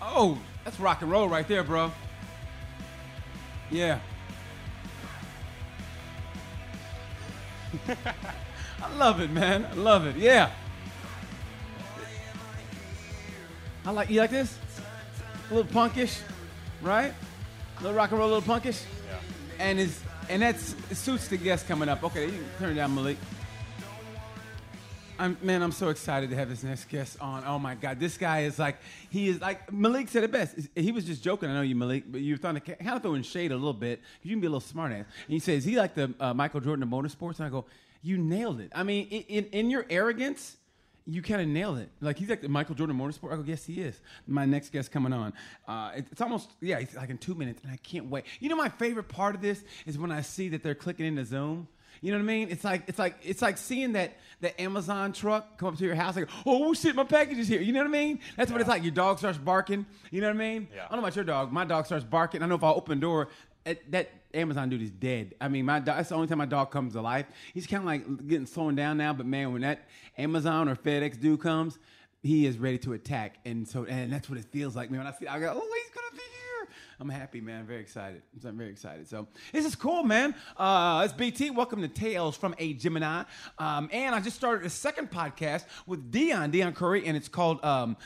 Oh, that's rock and roll right there, bro. Yeah. I love it, man. I love it. Yeah. I like you like this? A little punkish, right? A little rock and roll, a little punkish. Yeah. And is and that's it suits the guest coming up. Okay, you can turn it down, Malik. I'm man, I'm so excited to have this next guest on. Oh my God, this guy is like he is like Malik said it best. He was just joking. I know you, Malik, but you're to kind of throwing shade a little bit. You can be a little smart ass. And he says he like the uh, Michael Jordan of motorsports, and I go, you nailed it. I mean, in in, in your arrogance. You kind of nailed it. Like he's like the Michael Jordan of motorsport. I go, yes, he is. My next guest coming on. Uh, it- it's almost yeah, it's like in two minutes, and I can't wait. You know, my favorite part of this is when I see that they're clicking into Zoom. You know what I mean? It's like it's like it's like seeing that that Amazon truck come up to your house like, oh shit, my package is here. You know what I mean? That's what it's like. Your dog starts barking. You know what I mean? Yeah. I don't know about your dog. My dog starts barking. I know if I open the door, that, that Amazon dude is dead. I mean, my dog, that's the only time my dog comes to life. He's kind of like getting slowing down now, but man, when that Amazon or FedEx dude comes, he is ready to attack. And so, and that's what it feels like, man. When I see, I go, oh, he's gonna be here. I'm happy, man. Very excited. I'm very excited. So this is cool, man. Uh, it's BT. Welcome to Tales from a Gemini. Um, and I just started a second podcast with Dion, Dion Curry, and it's called. Um,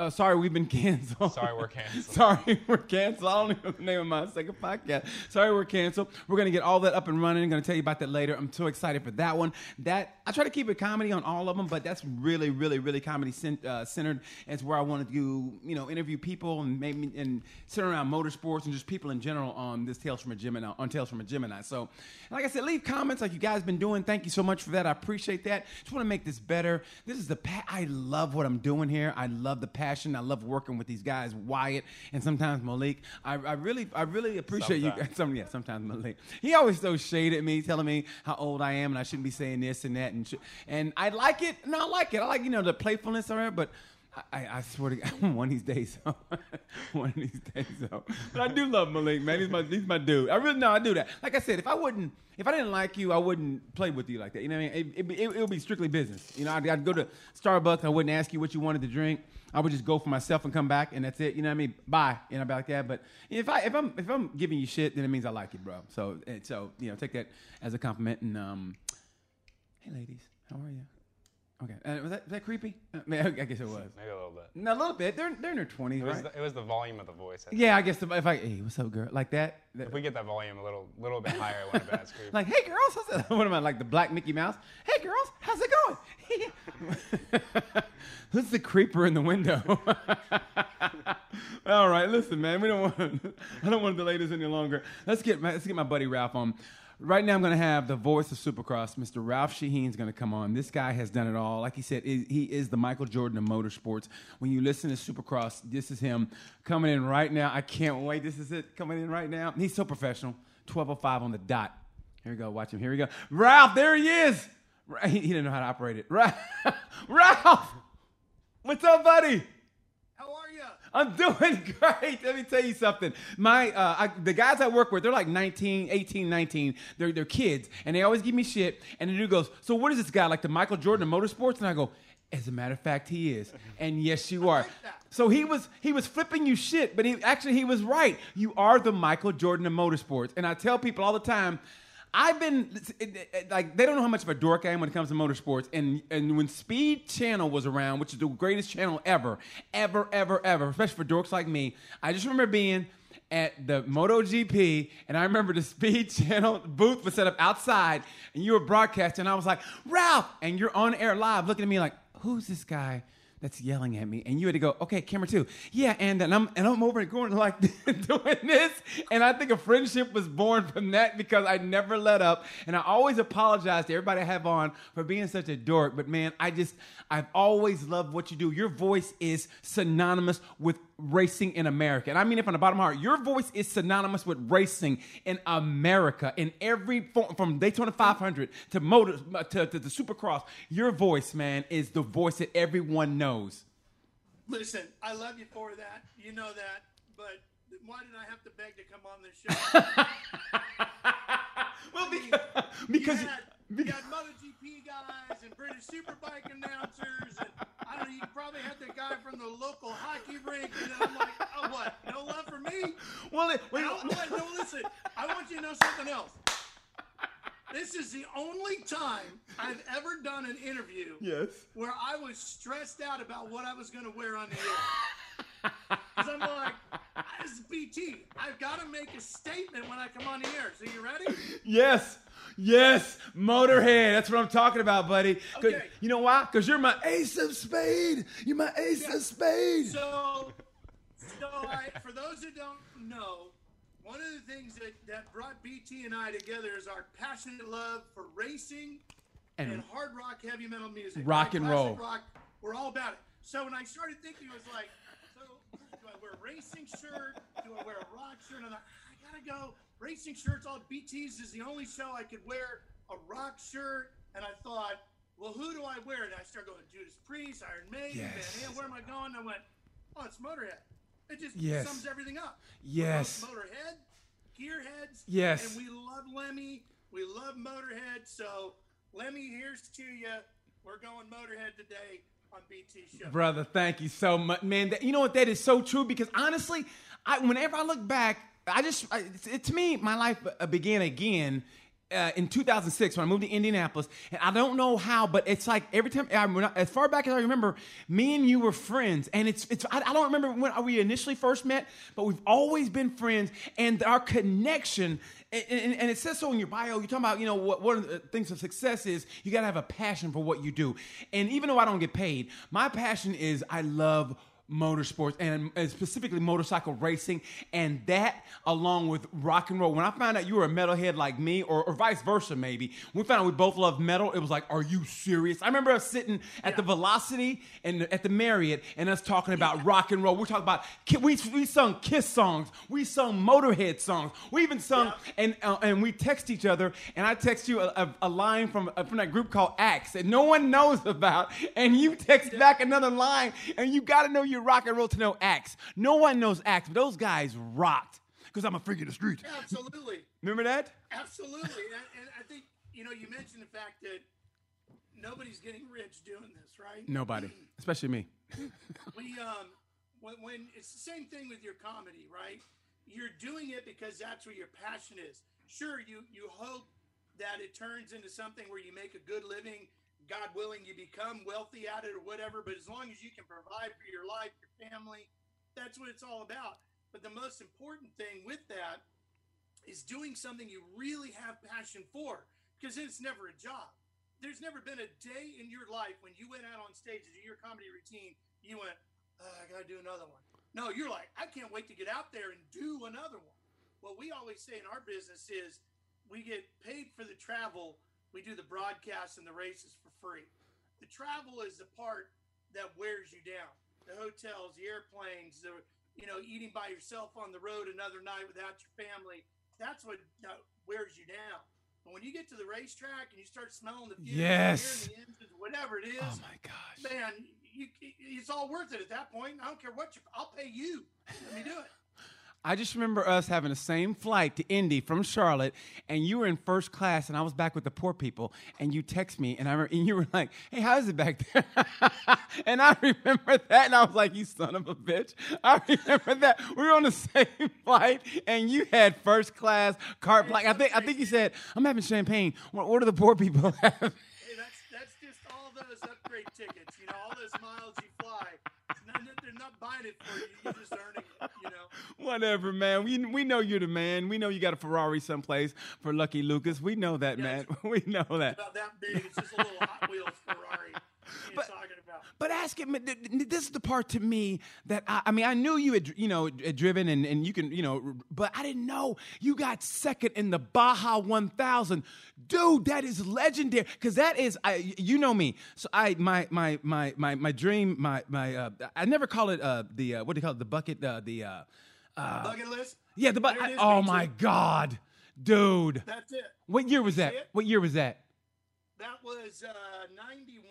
uh, sorry, we've been canceled. Sorry, we're canceled. Sorry, we're canceled. I don't even know the name of my second podcast. Sorry, we're canceled. We're gonna get all that up and running. I'm gonna tell you about that later. I'm so excited for that one. That I try to keep it comedy on all of them, but that's really, really, really comedy cent- uh, centered. It's where I want to do, you know, interview people and maybe and sit around motorsports and just people in general on this Tales from a Gemini on Tales from a Gemini. So, like I said, leave comments like you guys been doing. Thank you so much for that. I appreciate that. Just want to make this better. This is the pa- I love what I'm doing here. I love the passion. I love working with these guys, Wyatt and sometimes Malik. I, I really, I really appreciate you. Sometimes. Some, yeah, sometimes Malik. He always throws shade at me, telling me how old I am and I shouldn't be saying this and that. And sh- and I like it. No, I like it. I like you know the playfulness of it, but. I, I swear to God, one of these days, one of these days, though. But I do love Malik, man. He's my, he's my dude. I really, no, I do that. Like I said, if I wouldn't, if I didn't like you, I wouldn't play with you like that. You know what I mean? It, it, it, it would be strictly business. You know, I'd, I'd go to Starbucks. I wouldn't ask you what you wanted to drink. I would just go for myself and come back, and that's it. You know what I mean? Bye. And I'd be like that. But if I if I'm if I'm giving you shit, then it means I like you, bro. So so you know, take that as a compliment. And um, hey, ladies, how are you? Okay, uh, was that was that creepy? Uh, man, I guess it was. Maybe a little bit. No, a little bit. They're they're in their twenties, It was, right? the, it was the volume of the voice. I think. yeah, I guess the, if I hey, what's up, girl? Like that. that- If we get that volume a little little bit higher, it as creepy. like, hey girls, how's that? What am I like the black Mickey Mouse? Hey girls, how's it going? Who's the creeper in the window? All right, listen, man. We don't want. I don't want to delay this any longer. Let's get my, let's get my buddy Ralph on. Right now, I'm going to have the voice of Supercross, Mr. Ralph Sheheen's going to come on. This guy has done it all. Like he said, he is the Michael Jordan of motorsports. When you listen to Supercross, this is him coming in right now. I can't wait. This is it coming in right now. He's so professional. 12:05 on the dot. Here we go. Watch him. Here we go. Ralph, there he is. He, he didn't know how to operate it. Ralph, Ralph, what's up, buddy? How are you? I'm doing great. Let me tell you something. My uh, I, the guys I work with, they're like 19, 18, 19. They're they're kids, and they always give me shit. And the dude goes, "So what is this guy like the Michael Jordan of motorsports?" And I go, "As a matter of fact, he is." And yes, you are. So he was he was flipping you shit, but he actually he was right. You are the Michael Jordan of motorsports. And I tell people all the time. I've been like they don't know how much of a dork I am when it comes to motorsports. And and when Speed Channel was around, which is the greatest channel ever, ever, ever, ever, especially for dorks like me, I just remember being at the MotoGP, and I remember the Speed Channel booth was set up outside, and you were broadcasting. And I was like, Ralph, and you're on air live, looking at me like, who's this guy? That's yelling at me, and you had to go, okay, camera two, yeah, and and I'm and I'm over going like doing this, and I think a friendship was born from that because I never let up, and I always apologize to everybody I have on for being such a dork, but man, I just I've always loved what you do. Your voice is synonymous with racing in America, and I mean it from the bottom of my heart. Your voice is synonymous with racing in America in every form, from Daytona 500 to motor to, to the Supercross. Your voice, man, is the voice that everyone knows. Listen, I love you for that. You know that. But why did I have to beg to come on this show? well, because, because you had, you had MotoGP guys and British Superbike announcers, and I. You probably had the guy from the local hockey rink, and I'm like, oh, what? No love for me? well, it, well, I, I, no, listen, I want you to know something else. This is the only time I've ever done an interview yes. where I was stressed out about what I was going to wear on the air. Because I'm like, this is BT. I've got to make a statement when I come on the air. So you ready? Yes. Yes, Motorhead. That's what I'm talking about, buddy. Okay. You know why? Because you're my ace of spade. You're my ace Yeah. of spade. So, so I, for those who don't know, one of the things that, that brought BT and I together is our passionate love for racing and, and hard rock, heavy metal music. Rock and roll. Rock, we're all about it. So when I started thinking, it was like, so do I wear a racing shirt? Do I wear a rock shirt? And I'm like, I gotta go. Racing shirts, all BTs is the only show I could wear a rock shirt. And I thought, well, who do I wear? And I started going, Judas Priest, Iron Maiden, Yes. Where am I going? And I went, oh, it's Motorhead. It just Yes. sums everything up. Yes. Motorhead, Gearheads. Yes. And we love Lemmy. We love Motorhead. So, Lemmy, here's to you. We're going Motorhead today on BT Show. Brother, thank you so much, man. That, you know what? That is so true because honestly, I whenever I look back, I just I, it, to me, my life uh, began again. Uh, in 2006, when I moved to Indianapolis, and I don't know how, but it's like every time, I- as far back as I remember, me and you were friends, and it's it's I, I don't remember when we initially first met, but we've always been friends, and our connection, and, and, and it says so in your bio. You're talking about, you know, what one of the things of success is you got to have a passion for what you do, and even though I don't get paid, my passion is I love motorsports and specifically motorcycle racing and that along with rock and roll. When i found out you were a metalhead like me or, or vice versa maybe we found out we both love metal it was like are you serious? I remember us sitting at the velocity and at the marriott and us talking about rock and roll. We're talking about we, we sung kiss songs. We sung motorhead songs. We even sung Yeah. and uh, and we text each other and i text you a, a, a line from uh, from that group called axe that no one knows about and you text back another line and you got to know your rock and roll to know axe no one knows axe but those guys rocked. Because i'm a freak of the street Absolutely. remember that? Absolutely. and, and I think, you know, you mentioned the fact that nobody's getting rich doing this, right? nobody. Especially me. We um when, when it's the same thing with your comedy right? You're doing it because that's where your passion is. Sure you you hope that it turns into something where you make a good living god willing you become wealthy at it or whatever but as long as you can provide for your life your family that's what it's all about but the most important thing with that is doing something you really have passion for because it's never a job there's never been a day in your life when you went out on stage to do your comedy routine, you went, "Uh, I gotta do another one. No, you're like, I can't wait to get out there and do another one. What we always say in our business is we get paid for the travel, we do the broadcasts and the races for free. The travel is the part that wears you down. The hotels, the airplanes, the you know, eating by yourself on the road another night without your family. That's what wears you down. But when you get to the racetrack and you start smelling the fumes, Yes. the engines, whatever it is, oh my gosh man, you, it's all worth it at that point. I don't care what you, I'll pay you. Let me do it. I just remember us having the same flight to Indy from Charlotte, and you were in first class, and I was back with the poor people, and you text me, and I remember, and you were like, "Hey, how is it back there?" and I remember that, and I was like, "You son of a bitch!" I remember that we were on the same flight, and you had first class carte blanche. I think I think you said, "I'm having champagne." What, what do the poor people have? Hey, that's that's just all those upgrade tickets. You know, all those miles you fly. It's not- they're not buying it for you. You're just earning it. You know. Whatever, man. We we know you're the man. We know you got a Ferrari someplace for Lucky Lucas. We know that, Yeah, man. We know that. About that big. It's just a little Hot Wheels Ferrari. But- are you talking about? But ask him. th- th- This is the part to me that I, I mean, I knew you had, you know, had driven and, and you can, you know, but I didn't know you got second in the Baja 1000, dude. That is legendary because that is, I, you know me. So I, my, my, my, my, my dream, my, my, uh, I never call it uh, the uh, what do you call it? The bucket, uh, the, uh, Bucket list. yeah, the bucket. Oh my too. God, dude. That's it. What year was that? What year was that? That was uh, 91.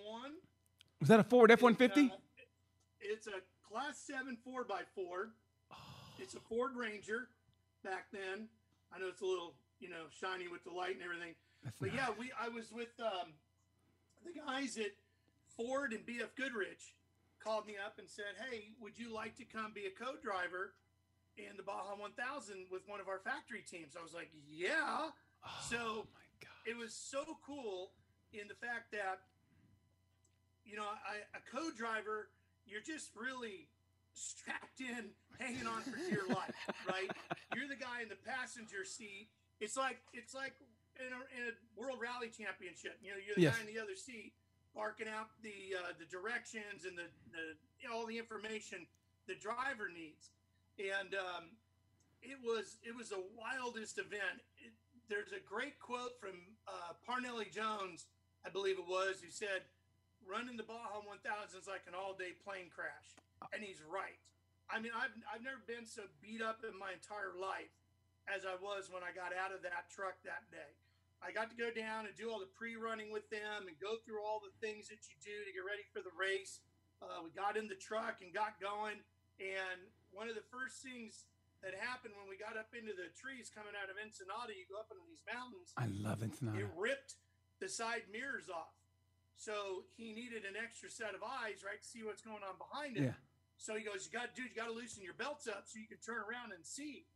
Was that a Ford F one fifty? Uh, It's a Class 7 4x4. It's a Ford Ranger back then. I know it's a little, you know, shiny with the light and everything. But yeah, we I was with um, the guys at Ford and BF Goodrich called me up and said, "Hey, would you like to come be a co-driver in the Baja 1000 with one of our factory teams. I was like, yeah. Oh, so it was so cool in the fact that you know I, a co-driver you're just really strapped in hanging on for dear life right? You're the guy in the passenger seat. It's like it's like in a, in a world rally championship you know you're the Yes. guy in the other seat barking out the uh, the directions and the, the all the information the driver needs. And um, it was it was the wildest event. It, there's a great quote from uh, Parnelli Jones, I believe it was, who said, "Running the Baja 1000 is like an all-day plane crash," and he's right. I mean, I've I've never been so beat up in my entire life as I was when I got out of that truck that day. I got to go down and do all the pre-running with them and go through all the things that you do to get ready for the race. Uh, we got in the truck and got going, and one of the first things that happened when we got up into the trees coming out of Ensenada. You go up into these mountains. I love Ensenada. It ripped the side mirrors off. So he needed an extra set of eyes, right, to see what's going on behind him. Yeah. So he goes, "You got, dude, you got to loosen your belts up so you can turn around and see."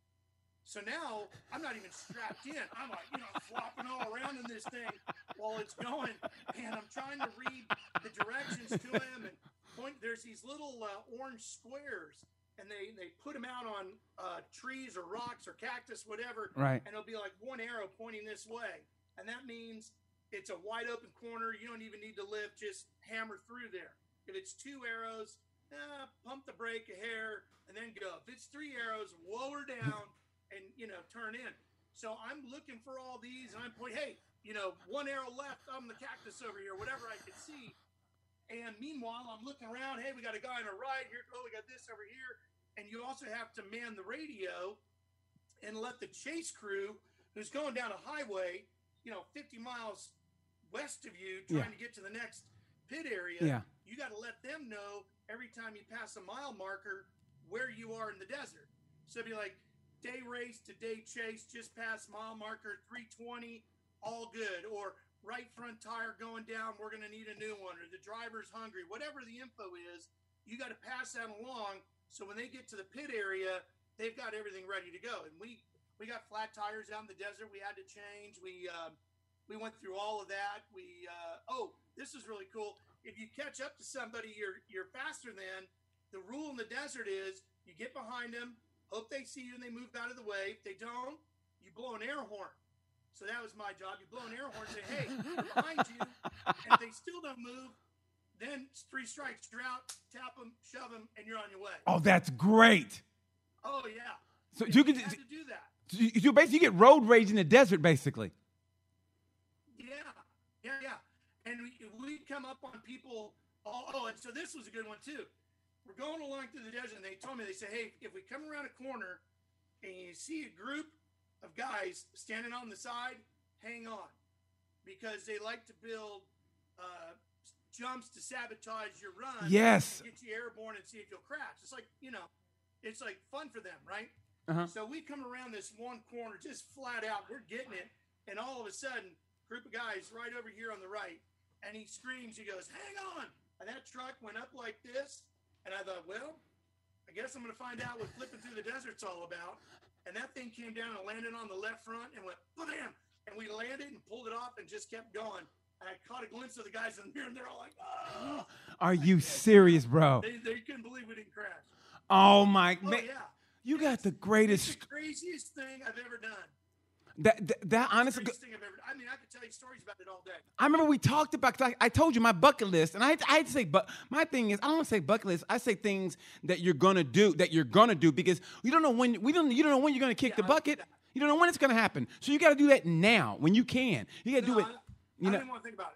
So now I'm not even strapped in. I'm like, you know, flopping all around in this thing while it's going, and I'm trying to read the directions to him and point. There's these little uh, orange squares, and they they put them out on uh, trees or rocks or cactus, whatever, Right. and it'll be like one arrow pointing this way, and that means it's a wide open corner. You don't even need to lift; just hammer through there. If it's two arrows, eh, pump the brake a hair and then go. If it's three arrows, lower down and you know turn in. So I'm looking for all these, and I'm pointing. Hey, you know, one arrow left I'm the cactus over here, whatever I can see. And meanwhile, I'm looking around. Hey, we got a guy on a right here. Oh, we got this over here. And you also have to man the radio and let the chase crew, who's going down a highway, you know, 50 miles west of you, trying to get to the next pit area. Yeah. You got to let them know every time you pass a mile marker where you are in the desert. So it'd be like day race to day chase, just past mile marker 320, all good. Or right front tire going down, we're going to need a new one. Or the driver's hungry, whatever the info is, you got to pass that along. So when they get to the pit area, they've got everything ready to go. And we we got flat tires out in the desert. We had to change. We um, we went through all of that. We uh, oh, this is really cool. If you catch up to somebody, you're you're faster than. The rule in the desert is you get behind them, hope they see you and they move out of the way. If they don't, you blow an air horn. So that was my job. You blow an air horn, say, "Hey, behind you," and if they still don't move, then three strikes. You're out. Tap them, shove them, and you're on your way. Oh, that's great. Oh yeah. So you we can do that. you, you basically you get road rage in the desert, basically. Yeah, yeah, yeah. And we we come up on people. Oh, oh, and so this was a good one too. We're going along through the desert, and they told me they said, "Hey, if we come around a corner and you see a group of guys standing on the side, hang on, because they like to build uh, jumps to sabotage your run. Yes. and get you airborne and see if you'll crash. It's like you know, it's like fun for them, right? Uh-huh. So we come around this one corner, just flat out, we're getting it, and all of a sudden, group of guys right over here on the right, and he screams, he goes, "Hang on!" And that truck went up like this, and I thought, well, I guess I'm going to find out what flipping through the desert's all about. And that thing came down and landed on the left front and went bam, and we landed and pulled it off and just kept going. And I caught a glimpse of the guys in the mirror, and they're all like, "Oh!" Are you serious, bro? They, they couldn't believe we didn't crash. Oh my Oh man, yeah, you got the greatest. the craziest thing I've ever done. That that, that honestly, thing I've ever. I mean, I could tell you stories about it all day. I remember we talked about. I, I told you my bucket list, and I I had to say, but my thing is, I don't want to say bucket list. I say things that you're gonna do, that you're gonna do, because you don't know when we don't. You don't know when you're gonna kick Yeah, the bucket. You don't know when it's gonna happen. So you got to do that now when you can. You got to do it. I, You I know didn't want to think about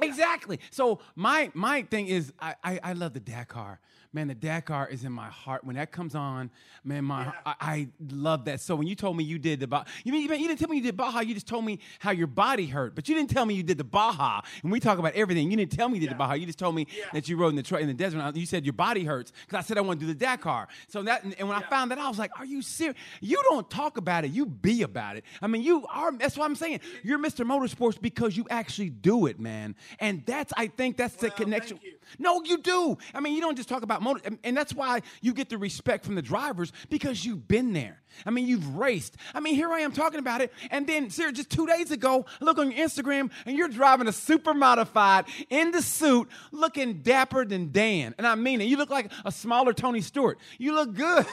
it. exactly. So my my thing is, I, I I love the Dakar. Man, the Dakar is in my heart. When that comes on, man, my Yeah. I, I love that. So when you told me you did the Baja, you mean you didn't tell me you did Baja. You just told me how your body hurt, but you didn't tell me you did the Baja. And we talk about everything. You didn't tell me you did the Yeah. Baja. You just told me Yeah. that you rode in the truck in the desert. You said your body hurts because I said I want to do the Dakar. So that and when I found that, I was like, "Are you serious? You don't talk about it. You be about it. I mean, you are. That's what I'm saying. You're Mr. Motorsports because you actually do it, man. And that's, I think that's Well, the connection. you. No, you do. I mean, you don't just talk about motor, and- that's why you get the respect from the drivers because you've been there. I mean, you've raced. I mean, here I am talking about it, and then, Sarah, just two days ago, I look on your Instagram, and you're driving a super modified in the suit, looking dapper than Dan. And I mean it. You look like a smaller Tony Stewart. You look good.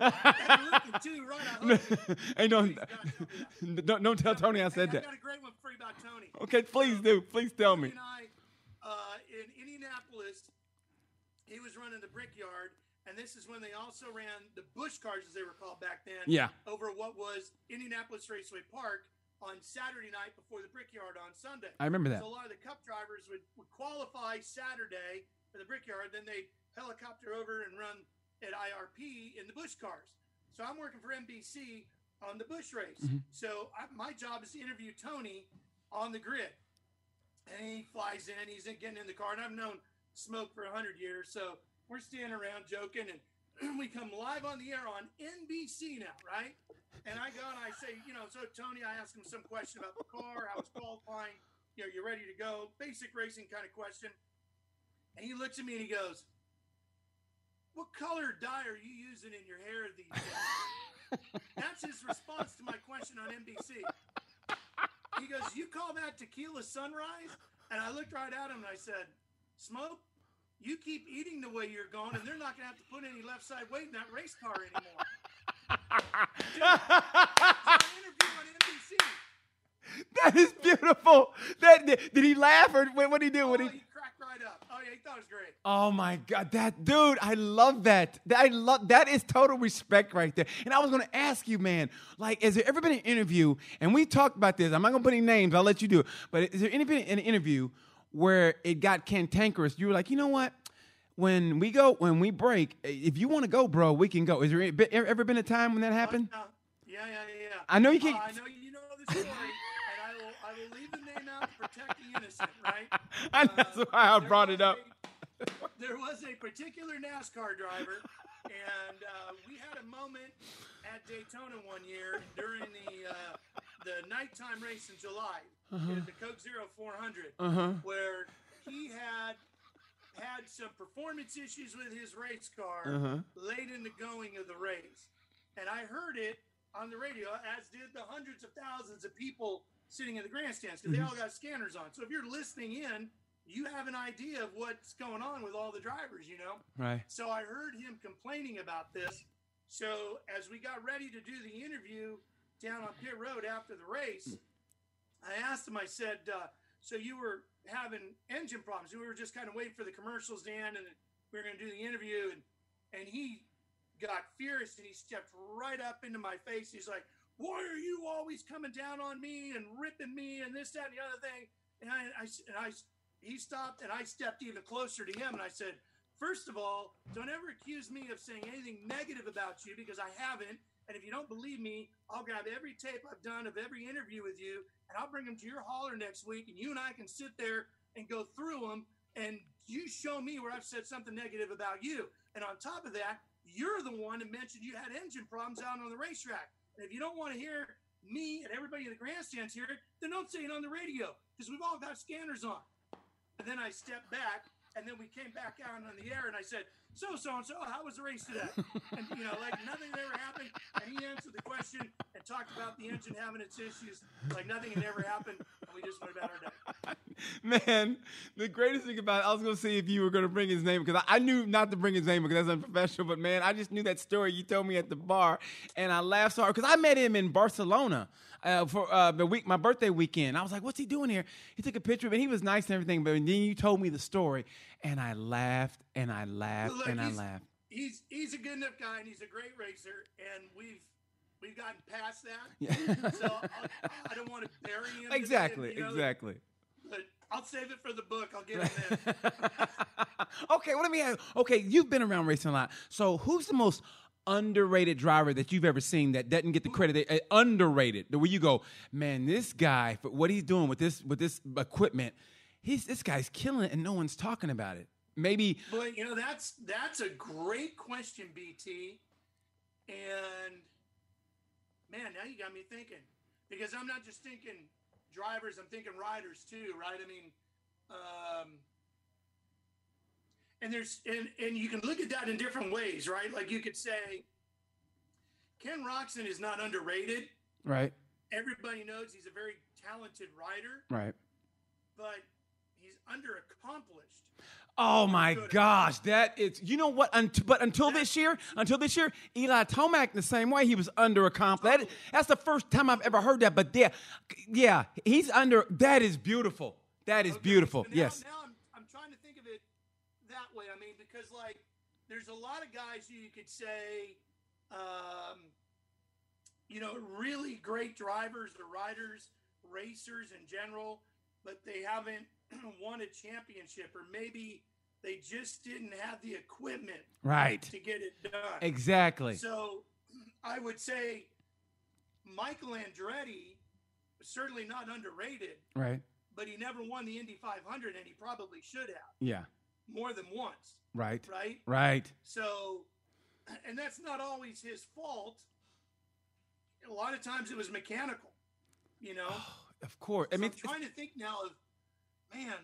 I'm looking too, right? I hope. hey, don't, tell don't, don't tell Tony I Hey, said I've that. got a great one for you about Tony. Okay, please do. Please tell me. Tony and I, uh, in Indianapolis, he was running the Brickyard, and this is when they also ran the Busch cars, as they were called back then. Yeah. Over what was Indianapolis Raceway Park on Saturday night before the Brickyard on Sunday. I remember that. So a lot of the Cup drivers would, would qualify Saturday for the Brickyard, then they helicopter over and run at IRP in the Busch cars. So I'm working for NBC on the Busch race. Mm-hmm. So I, my job is to interview Tony on the grid. And he flies in, he's getting in the car, and I've known Smoke for 100 years. So we're standing around joking, and we come live on the air on NBC now, right? And I go and I say, you know, so Tony, I ask him some question about the car, how it's qualifying, you know, you're ready to go, basic racing kind of question. And he looks at me and he goes, What color dye are you using in your hair these days? That's his response to my question on NBC. He goes, You call that tequila sunrise? And I looked right at him and I said, Smoke, you keep eating the way you're going, and they're not going to have to put any left side weight in that race car anymore. Dude, an interview on NBC. That is beautiful. That did, did he laugh or what, what did he do? Oh, What he he? cracked right up. Oh, he thought it was great. Oh my God, that dude! I love that. That- I love that is total respect right there. And I was going to ask you, man, like, has there ever been an interview? And we talked about this. I'm not going to put any names. I'll let you do it. But is there any been an interview where it got cantankerous? You were like, you know what? When we go, when we break, if you want to go, bro, we can go. Is there ever been a time when that happened? Uh, yeah, yeah, yeah, yeah. I know you can't- Uh, I know you know the story, will, leave the name out to protect the innocent, right? That's why I brought it up. a- there was a particular NASCAR driver, and uh, we had a moment at Daytona one year during the uh, the nighttime race in July, at the Coke Zero 400, Uh-huh. where he had had some performance issues with his race car Uh-huh. late in the going of the race. And I heard it on the radio, as did the hundreds of thousands of people sitting in the grandstands because they all got scanners on. So if you're listening in, you have an idea of what's going on with all the drivers, you know? Right. So I heard him complaining about this. So as we got ready to do the interview down on pit road after the race, I asked him, I said, uh, so you were having engine problems. We were just kind of waiting for the commercials to end and we were going to do the interview. And, and he got furious and he stepped right up into my face. He's like, why are you always coming down on me and ripping me and this, that, and the other thing? And I, I, and I, he stopped and I stepped even closer to him and I said, First of all, don't ever accuse me of saying anything negative about you because I haven't. And if you don't believe me, I'll grab every tape I've done of every interview with you and I'll bring them to your hauler next week and you and I can sit there and go through them and you show me where I've said something negative about you. And on top of that, you're the one that mentioned you had engine problems out on the racetrack. And if you don't want to hear me and everybody in the grandstands hear it, then don't say it on the radio because we've all got scanners on. And then I stepped back, and then we came back out on the air, and I said, "So, so and so, how was the race today?" And you know, like nothing had ever happened. And he answered the question and talked about the engine having its issues, like nothing had ever happened, and we just went about our day. Man, the greatest thing about it, I was gonna see if you were gonna bring his name because I, I knew not to bring his name because that's unprofessional. But man, I just knew that story you told me at the bar, and I laughed so hard because I met him in Barcelona uh, for uh, the week, my birthday weekend. I was like, "What's he doing here?" He took a picture of it. He was nice and everything, but then you told me the story, and I laughed and I laughed Look, and I laughed. He's he's a good enough guy, and he's a great racer, and we've we've gotten past that. Yeah. So I'll, I don't want to bury him. exactly, you know, exactly. But I'll save it for the book. I'll get him okay, well, let me ask. Okay, you've been around racing a lot. So, who's the most underrated driver that you've ever seen that doesn't get the credit? Uh, underrated, the way you go, man, this guy for what he's doing with this with this equipment, he's this guy's killing it, and no one's talking about it. Maybe But you know that's that's a great question, BT. And man, now you got me thinking because I'm not just thinking drivers. I'm thinking riders too, right? I mean, um, and there's and and you can look at that in different ways, right? Like you could say Ken Roczen is not underrated. Right. Everybody knows he's a very talented rider, Right. but he's underaccomplished. Oh my gosh, that is. You know what? But until this year, until this year, Eli Tomac the same way. He was underaccomplished. That, oh. that's the first time I've ever heard that. But yeah, yeah, he's under. That is beautiful. That is Okay, beautiful. so now, yes. Now I'm, I'm trying to think of it that way. I mean, because like there's a lot of guys who you could say, um, you know, really great drivers or riders, racers in general, but they haven't won a championship, or maybe they just didn't have the equipment Right. to get it done. Exactly. So I would say Michael Andretti was certainly not underrated, Right. but he never won the Indy 500, and he probably should have Yeah. More than once, Right. right? Right. So, and that's not always his fault. A lot of times it was mechanical, you know. Of course. I So mean, I'm trying to think now of, man,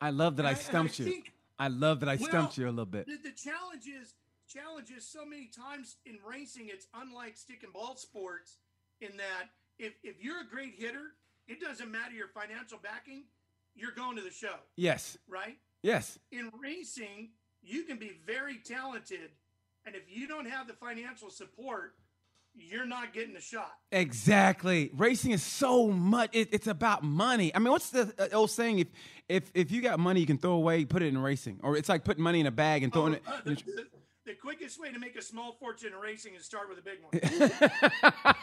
I love that I and stumped you. think I love that I Well, stumped you a little bit. The, the challenge is challenge is so many times in racing it's unlike stick and ball sports in that if if you're a great hitter it doesn't matter your financial backing you're going to the show Yes. right Yes. in racing you can be very talented and if you don't have the financial support you're not getting a shot Exactly. Racing is so much. It, it's about money. I mean, what's the uh, old saying? If if if you got money, you can throw away, put it in racing, or it's like putting money in a bag and throwing it. Uh, the, the- quickest way to make a small fortune in racing is start with a big one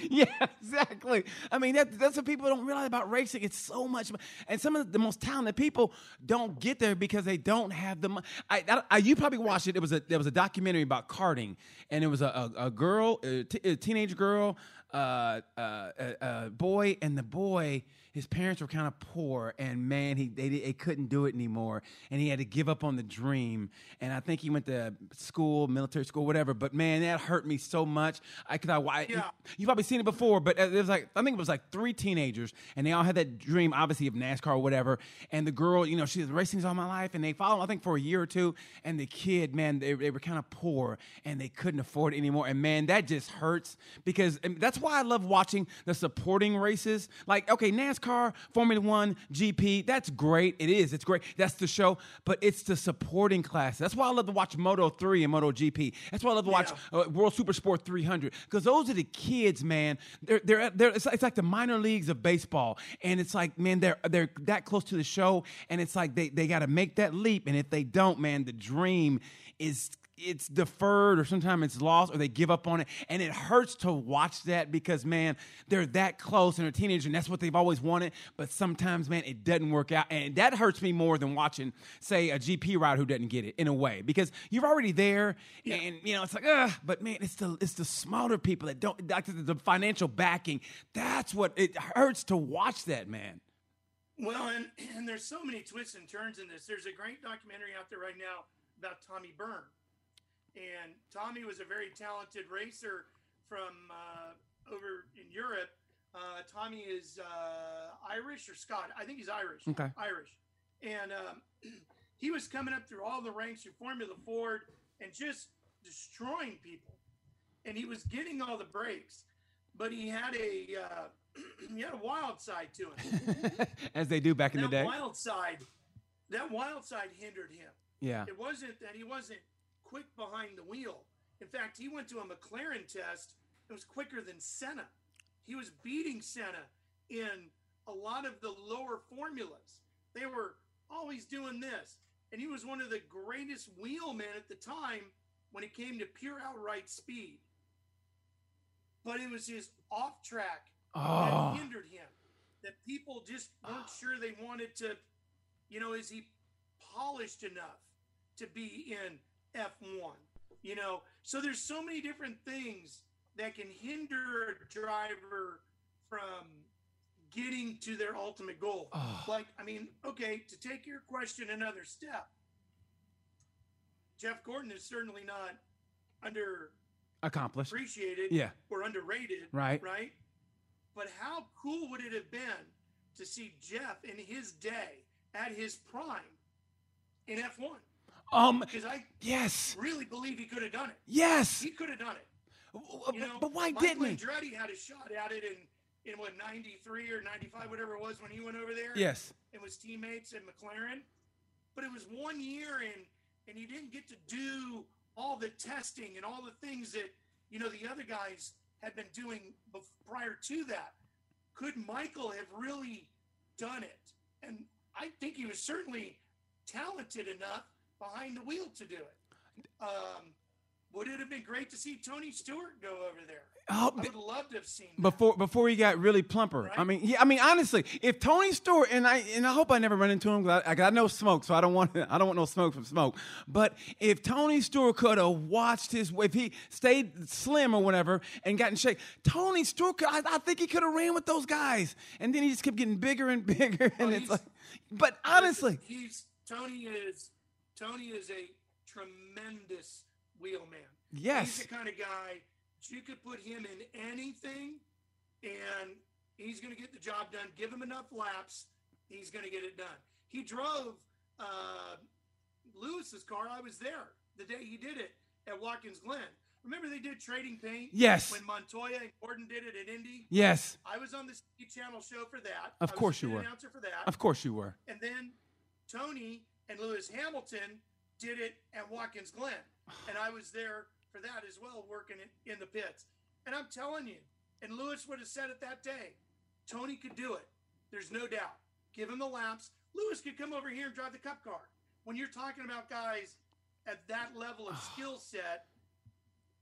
yeah, exactly. I mean, that, that's what people don't realize about racing. It's so much, and some of the most talented people don't get there because they don't have the money. I, I, I- you probably watched it. It was a there was a documentary about karting, and it was a, a, a girl, a, t- a teenage girl, uh, uh, a, a boy, and the boy. His parents were kind of poor, and man, he they, they couldn't do it anymore, and he had to give up on the dream. And I think he went to school, military school, whatever. But man, that hurt me so much. I could I, I Yeah. You've probably seen it before, but uh, it was like I think it was like three teenagers, and they all had that dream, obviously of NASCAR or whatever. And the girl, you know, she was racing all my life, and they followed, I think, for a year or two. And the kid, man, they, they were kind of poor, and they couldn't afford it anymore. And man, that just hurts because that's why I love watching the supporting races. Like, okay, NASCAR, Formula One, GP, that's great. It is, it's great. That's the show, but it's the supporting class. That's why I love to watch Moto Three and Moto GP. That's why I love to watch Yeah. uh, World Super Sport 300 because those are the kids, man. They're they're, they're it's, like, it's like the minor leagues of baseball, and it's like man, they're they're that close to the show, and it's like they they got to make that leap, and if they don't, man, the dream is. It's deferred, or sometimes it's lost, or they give up on it, and it hurts to watch that because man, they're that close and they're teenagers, and that's what they've always wanted. But sometimes, man, it doesn't work out, and that hurts me more than watching, say, a GP rider who doesn't get it in a way because you're already there, and you know it's like, ugh. But man, it's the it's the smaller people that don't like the, the financial backing. That's what it hurts to watch that man. Well, and, and there's so many twists and turns in this. There's a great documentary out there right now about Tommy Byrne. And Tommy was a very talented racer from uh, over in Europe. Uh, Tommy is uh, Irish or Scott? I think he's Irish. Okay. Irish. And um, he was coming up through all the ranks through Formula Ford and just destroying people. And he was getting all the breaks, but he had a uh, he had a wild side to him As they do back in the day. wild side, that wild side hindered him. Yeah. It wasn't that he wasn't quick behind the wheel. In fact, he went to a McLaren test. It was quicker than Senna. He was beating Senna in a lot of the lower formulas. They were always doing this. And he was one of the greatest wheelmen at the time when it came to pure outright speed. But it was his off track Oh. that ah. hindered him. That people just weren't sure they wanted to, you know, is he polished enough to be in F1? You know, so there's so many different things that can hinder a driver from getting to their ultimate goal. Oh. Like, I mean, okay, to take your question another step, Jeff Gordon is certainly not underappreciated Accomplished. appreciated Yeah. or underrated. Right. Right. But how cool would it have been to see Jeff in his day at his prime in F1? Um, Because I yes, really believe he could have done it. yes. He could have done it. You know, but why didn't he? Andretti had a shot at it in in what '93 or '95, whatever it was when he went over there. Yes. and was teammates at McLaren. But it was one year, and and he didn't get to do all the testing and all the things that you know the other guys had been doing prior to that. Could Michael have really done it? And I think he was certainly talented enough behind the wheel to do it. Um, would it have been great to see Tony Stewart go over there? Oh, I would love to have seen that. before before he got really plumper. I mean, yeah, I mean, honestly, if Tony Stewart and I and I hope I never run into him because I, I got no smoke, so I don't want I don't want no smoke from smoke. But if Tony Stewart could have watched his, if he stayed slim or whatever and got in shape, Tony Stewart, could, I, I think he could have ran with those guys, and then he just kept getting bigger and bigger, and Oh, it's like, but honestly, he's Tony is Tony is a tremendous wheelman. yes, He's the kind of guy you could put him in anything, and he's going to get the job done. Give him enough laps, he's going to get it done. He drove uh, Lewis's car. I was there the day he did it at Watkins Glen. Remember they did trading paint? Yes. When Montoya and Gordon did it at Indy. yes, I was on the Ski Channel show for that. Of course you were. Announcer for that. of course you were. And then Tony and Lewis Hamilton did it at Watkins Glen. And I was there for that as well, working in, the pits. And I'm telling you, and Lewis would have said it that day, Tony could do it. There's no doubt. Give him the laps. Lewis could come over here and drive the cup car. When you're talking about guys at that level of skill set,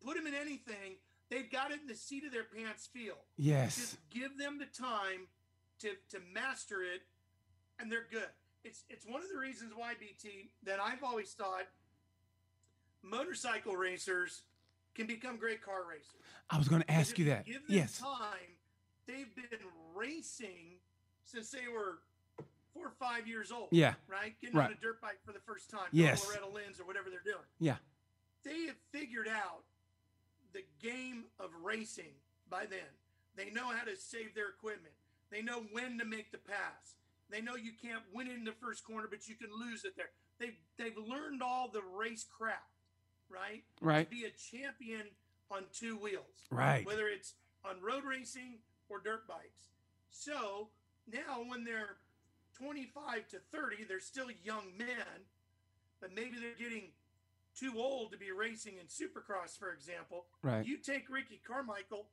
put them in anything, they've got it in the seat of their pants feel. Yes, Just give them the time to to master it, and they're good. It's it's one of the reasons why BT that I've always thought motorcycle racers can become great car racers. I was going to ask you that. Give them Yes, time. They've been racing since they were four or five years old. Yeah. Right. Getting Right. on a dirt bike for the first time. Yes. Loretta Lynn's or whatever they're doing yeah, they have figured out the game of racing by then. They know how to save their equipment. They know when to make the pass. They know you can't win in the first corner, but you can lose it there. They've they've learned all the race craft, right? Right. To be a champion on two wheels. Right. Whether it's on road racing or dirt bikes. So now when they're 25 to 30, they're still young men, but maybe they're getting too old to be racing in supercross, for example. Right. You take Ricky Carmichael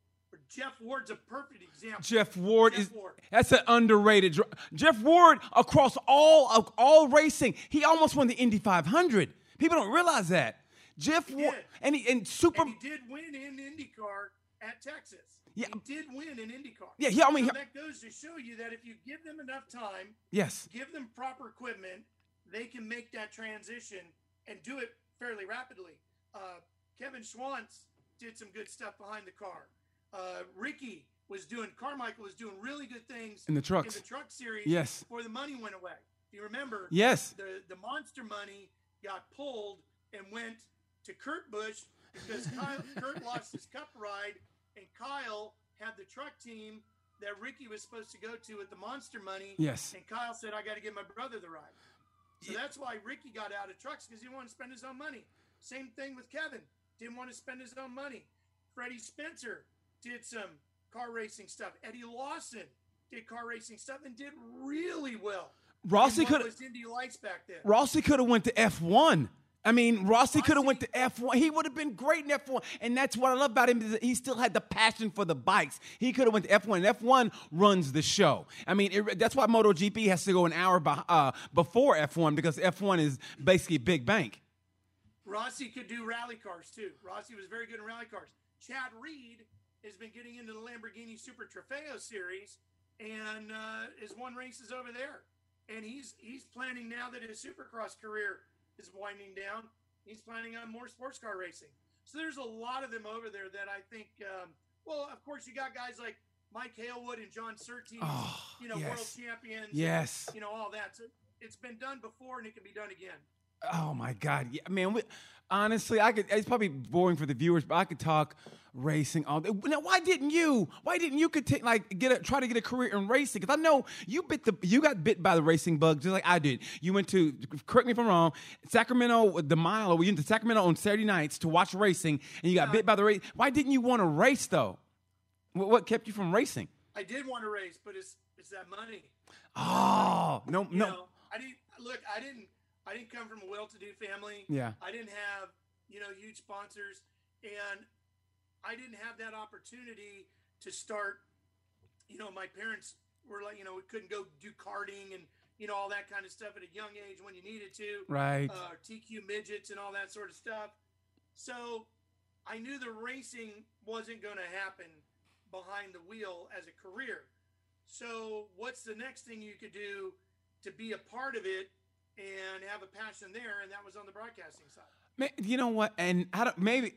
Jeff Ward's a perfect example. Jeff Ward Jeff is Ward. that's an underrated. Jeff Ward across all of all racing, he almost won the Indy 500. People don't realize that. Jeff He Ward did. and he and super. And he did win in IndyCar at Texas. Yeah. He did win in IndyCar. Yeah, yeah, I mean, So he- that goes to show you that if you give them enough time, yes, give them proper equipment, they can make that transition and do it fairly rapidly. Uh, Kevin Schwantz did some good stuff behind the car. Uh, Ricky was doing, Carmichael was doing really good things In the trucks. In the truck series, Yes. Before the money went away. If you remember, yes, the the monster money got pulled and went to Kurt Busch because Kyle, Kurt lost his cup ride, and Kyle had the truck team that Ricky was supposed to go to with the monster money. Yes. And Kyle said, "I got to get my brother the ride." So that's why Ricky got out of trucks because he didn't want to spend his own money. Same thing with Kevin. Didn't want to spend his own money. Freddie Spencer did some car racing stuff. Eddie Lawson did car racing stuff and did really well. Rossi could was Indy Lights back then. Rossi could have went to F1. I mean, Rossi could have went to F1. He would have been great in F1, and that's what I love about him is that he still had the passion for the bikes. He could have went to F1. And F1 runs the show. I mean, it, that's why MotoGP has to go an hour beh- uh, before F1 because F1 is basically big bank. Rossi could do rally cars too. Rossi was very good in rally cars. Chad Reed has been getting into the Lamborghini Super Trofeo series and uh, has won races over there. And he's he's planning now that his Supercross career is winding down. He's planning on more sports car racing. So there's a lot of them over there that I think. Um, well, of course, you got guys like Mike Hailwood and John Surtees, Oh, you know, world champions. Yes. You know all that. So it's been done before, and it can be done again. Oh my God, yeah, man. We, honestly, I could. It's probably boring for the viewers, but I could talk racing all day. Now, why didn't you? Why didn't you continue, like get a try to get a career in racing? Because I know you bit the you got bit by the racing bug just like I did. You went to correct me if I'm wrong, Sacramento the mile, or we went to Sacramento on Saturday nights to watch racing, and you got bit by the race. Why didn't you want to race though? What, what kept you from racing? I did want to race, but it's it's that money. Oh no You no. know, I didn't look. I didn't. I didn't come from a well-to-do family. Yeah. I didn't have you know huge sponsors, and I didn't have that opportunity to start. You know, my parents were like, you know, we couldn't go do karting and you know all that kind of stuff at a young age when you needed to. Right. uh, TQ midgets and all that sort of stuff. So I knew the racing wasn't going to happen behind the wheel as a career. So what's the next thing you could do to be a part of it and have a passion there? And that was on the broadcasting side. You know what? And I don't maybe.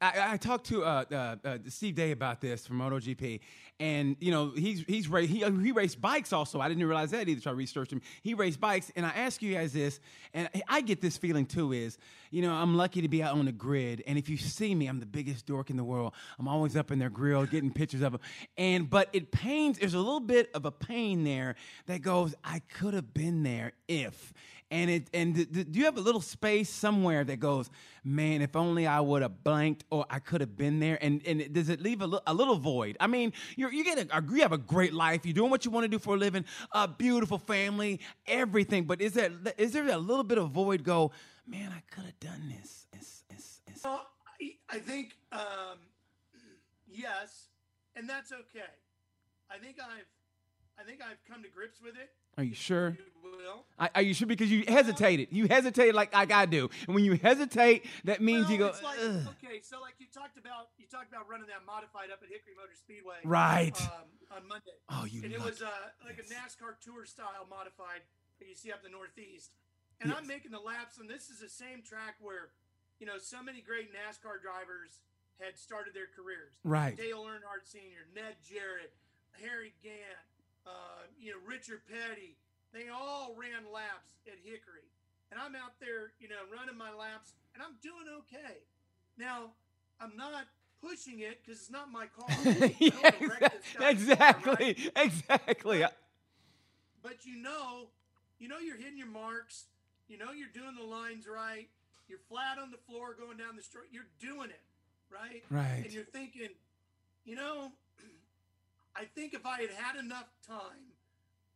I, I talked to uh, uh, uh, Steve Day about this from MotoGP, and you know he's he's he he raced bikes also. I didn't realize that either. So I researched him. He raced bikes, and I ask you guys this, and I get this feeling too. Is you know I'm lucky to be out on the grid, and if you see me, I'm the biggest dork in the world. I'm always up in their grill getting pictures of them, and but it pains. There's a little bit of a pain there that goes. I could have been there if and it and th- th- do you have a little space somewhere that goes man if only i would have blanked or i could have been there. And and does it leave a, a little void? I mean you're, you get a, you have a great life. You're doing what you want to do for a living a beautiful family everything. But is there is there a little bit of void go man i could have done this It's- it's- it's- Well, I, I think um, yes, and that's okay. I think I've I think I've come to grips with it. Are you sure will. I- are you sure because you hesitated you hesitated like, like i do and when you hesitate that means Well, you go it's like, okay, so like you talked about, you talked about running that modified up at Hickory Motor Speedway, Right. Um, on Monday. Oh, you And it was uh, like a NASCAR tour style modified that you see up the Northeast. And I'm making the laps, and this is the same track where, you know, so many great NASCAR drivers had started their careers. Right. Dale Earnhardt Sr., Ned Jarrett, Harry Gant, uh, you know, Richard Petty. They all ran laps at Hickory. And I'm out there, you know, running my laps, and I'm doing okay. Now, I'm not pushing it because it's not my car. Yeah, wanna wreck this exa- guy's car, exactly, right? exactly. But you know, you know you're hitting your marks. You know you're doing the lines right. You're flat on the floor going down the street. You're doing it, right? Right. And you're thinking, you know, I think if I had had enough time,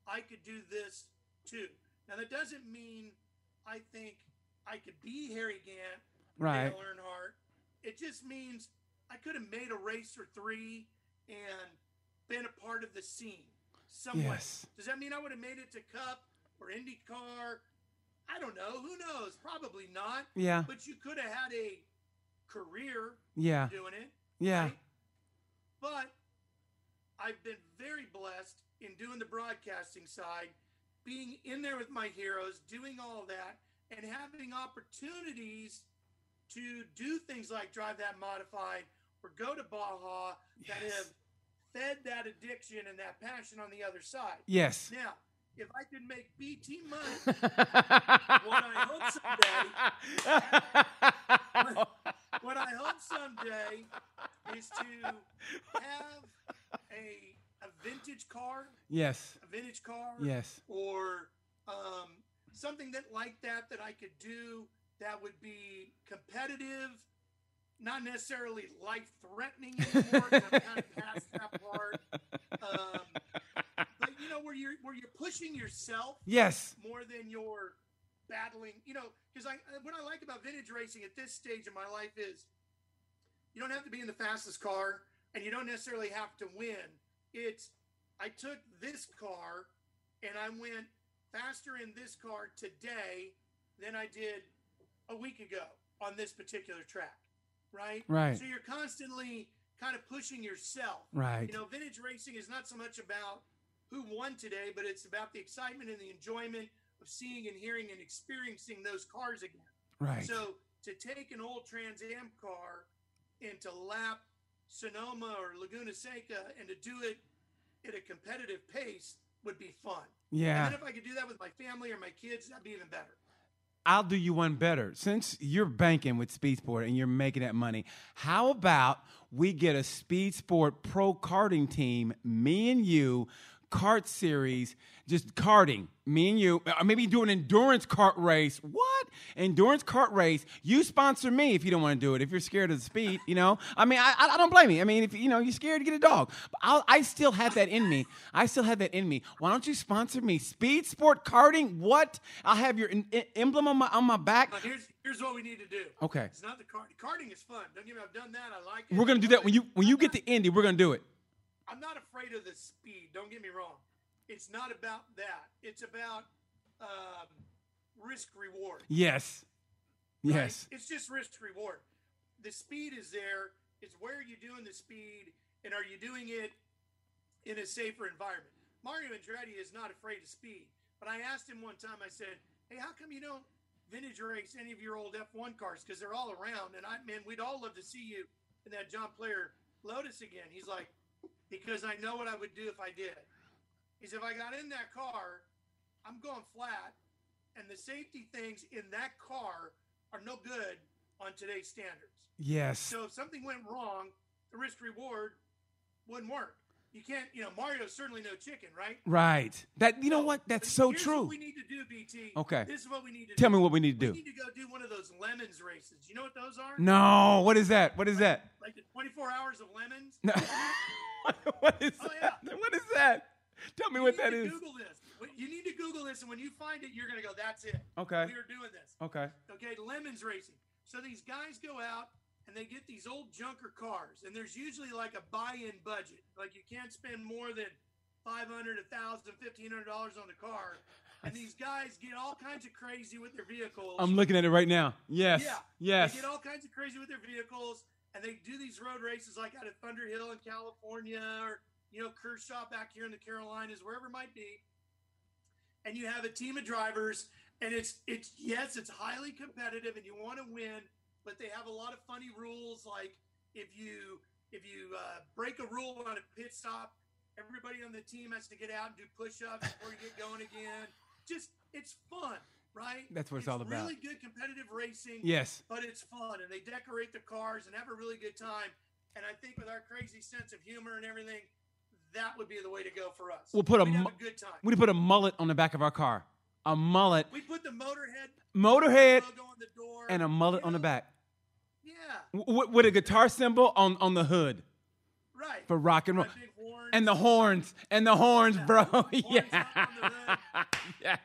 I could do this too. Now that doesn't mean I think I could be Harry Gant, Right. Dale Earnhardt. It just means I could have made a race or three and been a part of the scene some way. Yes. Does that mean I would have made it to Cup or IndyCar? I don't know. Who knows? Probably not. Yeah. But you could have had a career Yeah. doing it. Yeah. right? But I've been very blessed in doing the broadcasting side, being in there with my heroes, doing all that, and having opportunities to do things like drive that modified or go to Baja that have fed that addiction and that passion on the other side. Yes. Now, if I could make BT money, what I hope someday, what I hope someday is to have a a vintage car, yes. a vintage car, Yes. or um, something that like that that I could do that would be competitive, not necessarily life threatening anymore. I'm kind of past that part. Um, but you know where you're where you're pushing yourself Yes. more than you're battling. You know, because I what I like about vintage racing at this stage of my life is you don't have to be in the fastest car, and you don't necessarily have to win. It's I took this car and I went faster in this car today than I did a week ago on this particular track. Right? Right. So you're constantly kind of pushing yourself. Right. You know, vintage racing is not so much about who won today, but it's about the excitement and the enjoyment of seeing and hearing and experiencing those cars again. Right. So to take an old Trans Am car and to lap Sonoma or Laguna Seca and to do it at a competitive pace would be fun. yeah. And if I could do that with my family or my kids, that'd be even better. I'll do you one better. Since you're banking with Speed Sport and you're making that money, how about we get a Speed Sport pro karting team, me and you, kart series, just karting, me and you, or maybe do an endurance kart race. What? Endurance kart race. You sponsor me if you don't want to do it. If you're scared of the speed, you know. I mean, I, I don't blame you. I mean, if you know you're scared to get a dog, but I'll, I still have that in me. I still have that in me. Why don't you sponsor me? Speed Sport Karting. What? I'll have your in, in, emblem on my on my back. Here's here's what we need to do. Okay. It's not the kart. Karting is fun. Don't get me. I've done that. I like it. We're gonna do that when you when you get to Indy. We're gonna do it. I'm not afraid of the speed. Don't get me wrong. It's not about that. It's about um, risk reward. Yes. right? Yes. It's just risk reward. The speed is there. It's where are you doing the speed, and are you doing it in a safer environment? Mario Andretti is not afraid of speed. But I asked him one time. I said, "Hey, how come you don't vintage race any of your old F1 cars? Because they're all around, and I man, we'd all love to see you in that John Player Lotus again." He's like, "Because I know what I would do if I did." Is "If I got in that car, I'm going flat, and the safety things in that car are no good on today's standards. Yes. So if something went wrong, the risk reward wouldn't work. You can't, you know, Mario's certainly no chicken, right? Right. That you know what? That's so true. What we need to do, BT. Okay. This is what we need to do. Tell do. me what we need to We do. need to go do one of those lemons races. You know what those are? No. What is that? What is that? Like the 24 hours of lemons. No. what is Oh, that? yeah. What is that? Tell me You what need that to is. Google this. You need to Google this, and when you find it, you're going to go, "That's it. Okay. We are doing this." Okay. Okay, lemons racing. So these guys go out and they get these old junker cars, and there's usually like a buy-in budget. Like you can't spend more than five hundred, a thousand, fifteen hundred dollars on the car. And these guys get all kinds of crazy with their vehicles. I'm looking at it right now. Yes. Yeah. Yes. They get all kinds of crazy with their vehicles, and they do these road races like out of Thunder Hill in California, or you know Kershaw back here in the Carolinas, wherever it might be. And you have a team of drivers, and it's it's yes, it's highly competitive, and you want to win, but they have a lot of funny rules, like if you if you uh, break a rule on a pit stop, everybody on the team has to get out and do push-ups before you get going again. Just it's fun, right? That's what it's all about. Really good competitive racing Yes. but it's fun and they decorate the cars and have a really good time. And I think with our crazy sense of humor and everything, that would be the way to go for us. We'll put a mu- a good time. We'd put a mullet on the back of our car. A mullet, We put the Motorhead motorhead, logo on the door and a mullet you on the back. Yeah, W- with a guitar symbol on, on the hood right. for rock and roll. My big horns. And the horns. And the horns, bro. Horns yeah. yes.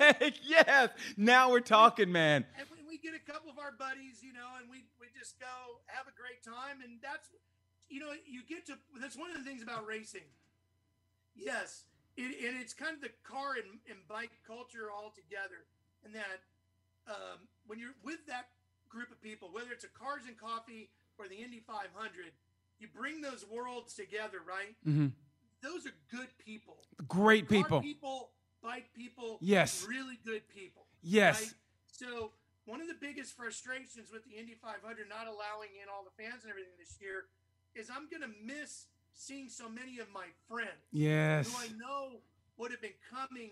Right? Yes. Now we're talking, man. and we, we get a couple of our buddies, you know, and we we just go have a great time, and that's you know you get to that's one of the things about racing. Yes, it, and it's kind of the car and, and bike culture all together, and that um, when you're with that group of people, whether it's a cars and coffee or the Indy 500, you bring those worlds together, right? Mm-hmm. Those are good people. Great people. people, bike people, Yes. really good people. Yes. Right? So one of the biggest frustrations with the Indy 500 not allowing in all the fans and everything this year is I'm going to miss seeing so many of my friends Yes. who I know would have been coming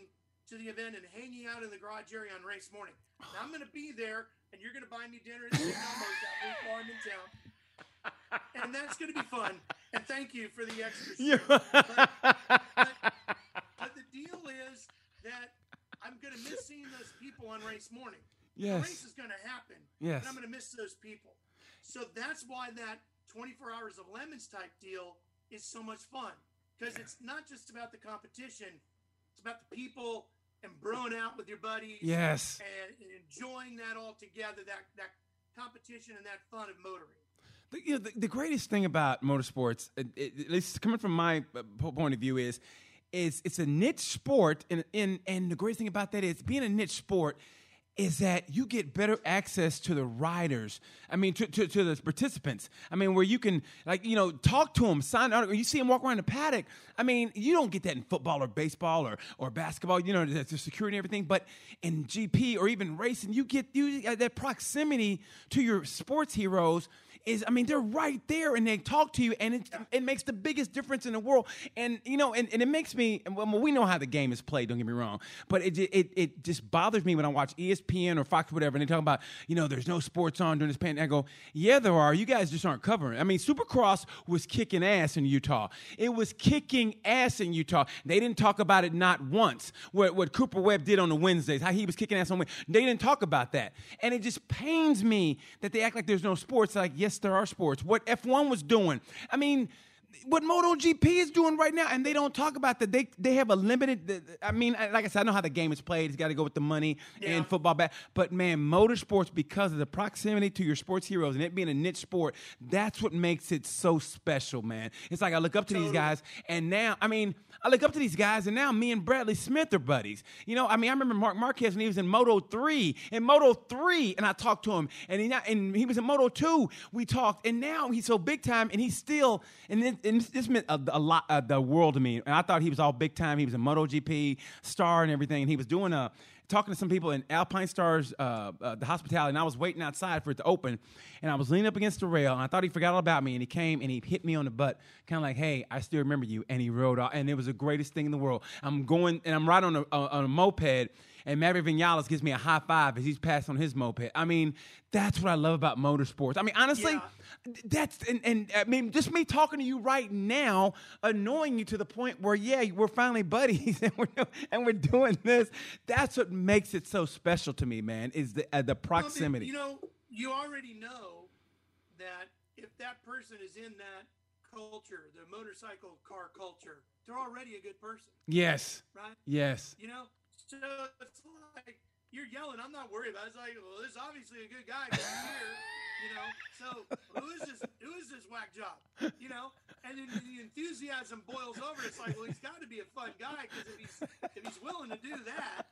to the event and hanging out in the garage area on race morning. Now, I'm going to be there, and you're going to buy me dinner at St. Elmo's that week while I'm in town. And that's going to be fun. And thank you for the extra. But is that I'm going to miss seeing those people on race morning. The race is going to happen. Yes. And I'm going to miss those people. So that's why that 24 hours of lemons type deal is so much fun because it's not just about the competition, it's about the people and brewing out with your buddies Yes. and, and enjoying that all together, that, that competition and that fun of motoring. The, you know, the, the greatest thing about motorsports, at least coming from my uh, point of view, is is it's a niche sport, and, and and the great thing about that is being a niche sport is that you get better access to the riders. I mean, to, to, to the participants. I mean, where you can like you know talk to them, sign out. You see them walk around the paddock. I mean, you don't get that in football or baseball or or basketball. You know, the, the security and everything. But in GP or even racing, you get you uh, that proximity to your sports heroes is, I mean, they're right there and they talk to you, and it, it makes the biggest difference in the world. And you know, and, and it makes me. Well, we know how the game is played. Don't get me wrong, but it it it just bothers me when I watch ESPN or Fox, or whatever, and they talk about you know, there's no sports on during this pandemic. I go, yeah, there are. You guys just aren't covering. I mean, Supercross was kicking ass in Utah. It was kicking ass in Utah. They didn't talk about it not once. What what Cooper Webb did on the Wednesdays, how he was kicking ass on. They didn't talk about that, and it just pains me that they act like there's no sports. Like, yes, there are sports. What F1 was doing. I mean, what MotoGP is doing right now, and they don't talk about that. They they have a limited. I mean, like I said, I know how the game is played. It's got to go with the money yeah. and football back. But man, motorsports because of the proximity to your sports heroes and it being a niche sport, that's what makes it so special, man. It's like I look up to totally. these guys, and now, I mean, I look up to these guys, and now me and Bradley Smith are buddies. You know, I mean, I remember Marc Marquez when he was in Moto three, in Moto three, and I talked to him, and he and he was in Moto two. We talked, and now he's so big time, and he's still and. Then, and this meant a, a lot uh, the world to me. And I thought he was all big time. He was a MotoGP star and everything. And he was doing a talking to some people in Alpinestars, uh, uh, the hospitality, and I was waiting outside for it to open. And I was leaning up against the rail, and I thought he forgot all about me. And he came and he hit me on the butt, kind of like, "Hey, I still remember you." And he rode off, and it was the greatest thing in the world. I'm going, and I'm riding on a, on a moped and Maverick Vinales gives me a high five as he's passing on his moped. I mean, that's what I love about motorsports. I mean, honestly, yeah. that's and, and I mean, just me talking to you right now, annoying you to the point where yeah, we're finally buddies and we're and we're doing this. That's what makes it so special to me, man. Is the uh, the proximity. Well, you know, you already know that if that person is in that culture, the motorcycle car culture, they're already a good person. Yes. Right. Yes. You know, so it's like you're yelling. I'm not worried about it. It's like, well, this is obviously a good guy here. You know, so who is this? Who is this whack job? You know, and then the enthusiasm boils over. It's like, well, he's got to be a fun guy because if he's if he's willing to do that,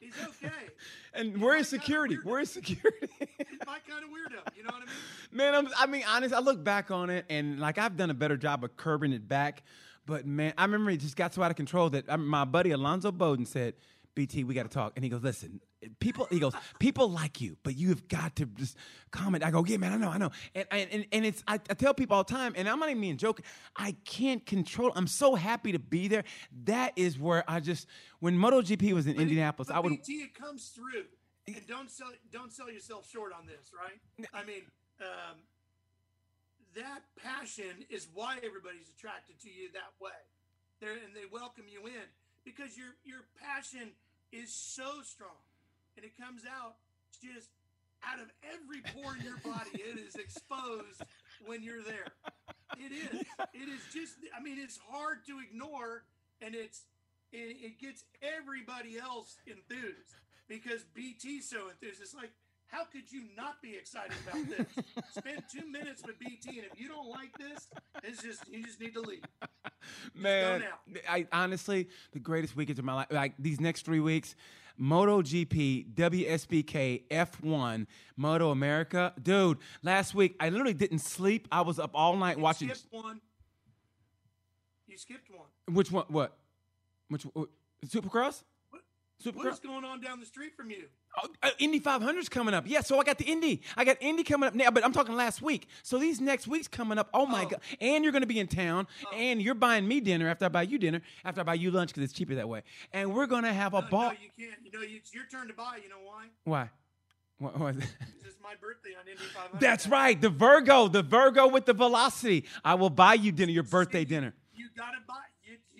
he's okay. And where is security? Where is security? he's my kind of weirdo. You know what I mean? Man, I'm, I mean, honest. I look back on it, and like I've done a better job of curbing it back. But man, I remember it just got so out of control that my buddy Alonzo Bodden said BT, we got to talk. And he goes, listen, people, he goes, people like you, but you have got to just comment. I go, yeah, man, I know, I know. And, and, and it's, I, I tell people all the time, and I'm not even being joking, I can't control, I'm so happy to be there. That is where I just, when MotoGP was in but Indianapolis, I would. BT, it comes through. And don't sell, don't sell yourself short on this, right? I mean, um, that passion is why everybody's attracted to you that way. They're, and they welcome you in because your your passion is so strong and it comes out just out of every pore in your body. It is exposed when you're there. It is. It is just. I mean, it's hard to ignore, and it's it, it gets everybody else enthused because BT's so enthused. It's like, how could you not be excited about this? Spend two minutes with BT, and if you don't like this, it's just you just need to leave. Man, I honestly the greatest weekends of my life. Like these next three weeks, MotoGP, WSBK, F1, Moto America. Dude, last week I literally didn't sleep. I was up all night you watching. Skipped one. You skipped one. Which one? What? Which? What, Supercross? What is going on down the street from you? Oh, uh, Indy 500's coming up. Yeah, so I got the Indy. I got Indy coming up now, but I'm talking last week. So these next weeks coming up. Oh my oh. god! And you're going to be in town, oh. and you're buying me dinner after I buy you dinner, after I buy you lunch because it's cheaper that way. And we're going to have a no, ball. No, you can't. You know, it's your turn to buy. You know why? Why? What, what? It's my birthday on Indy 500. That's right, the Virgo, the Virgo with the velocity. I will buy you dinner, your birthday dinner. You gotta buy.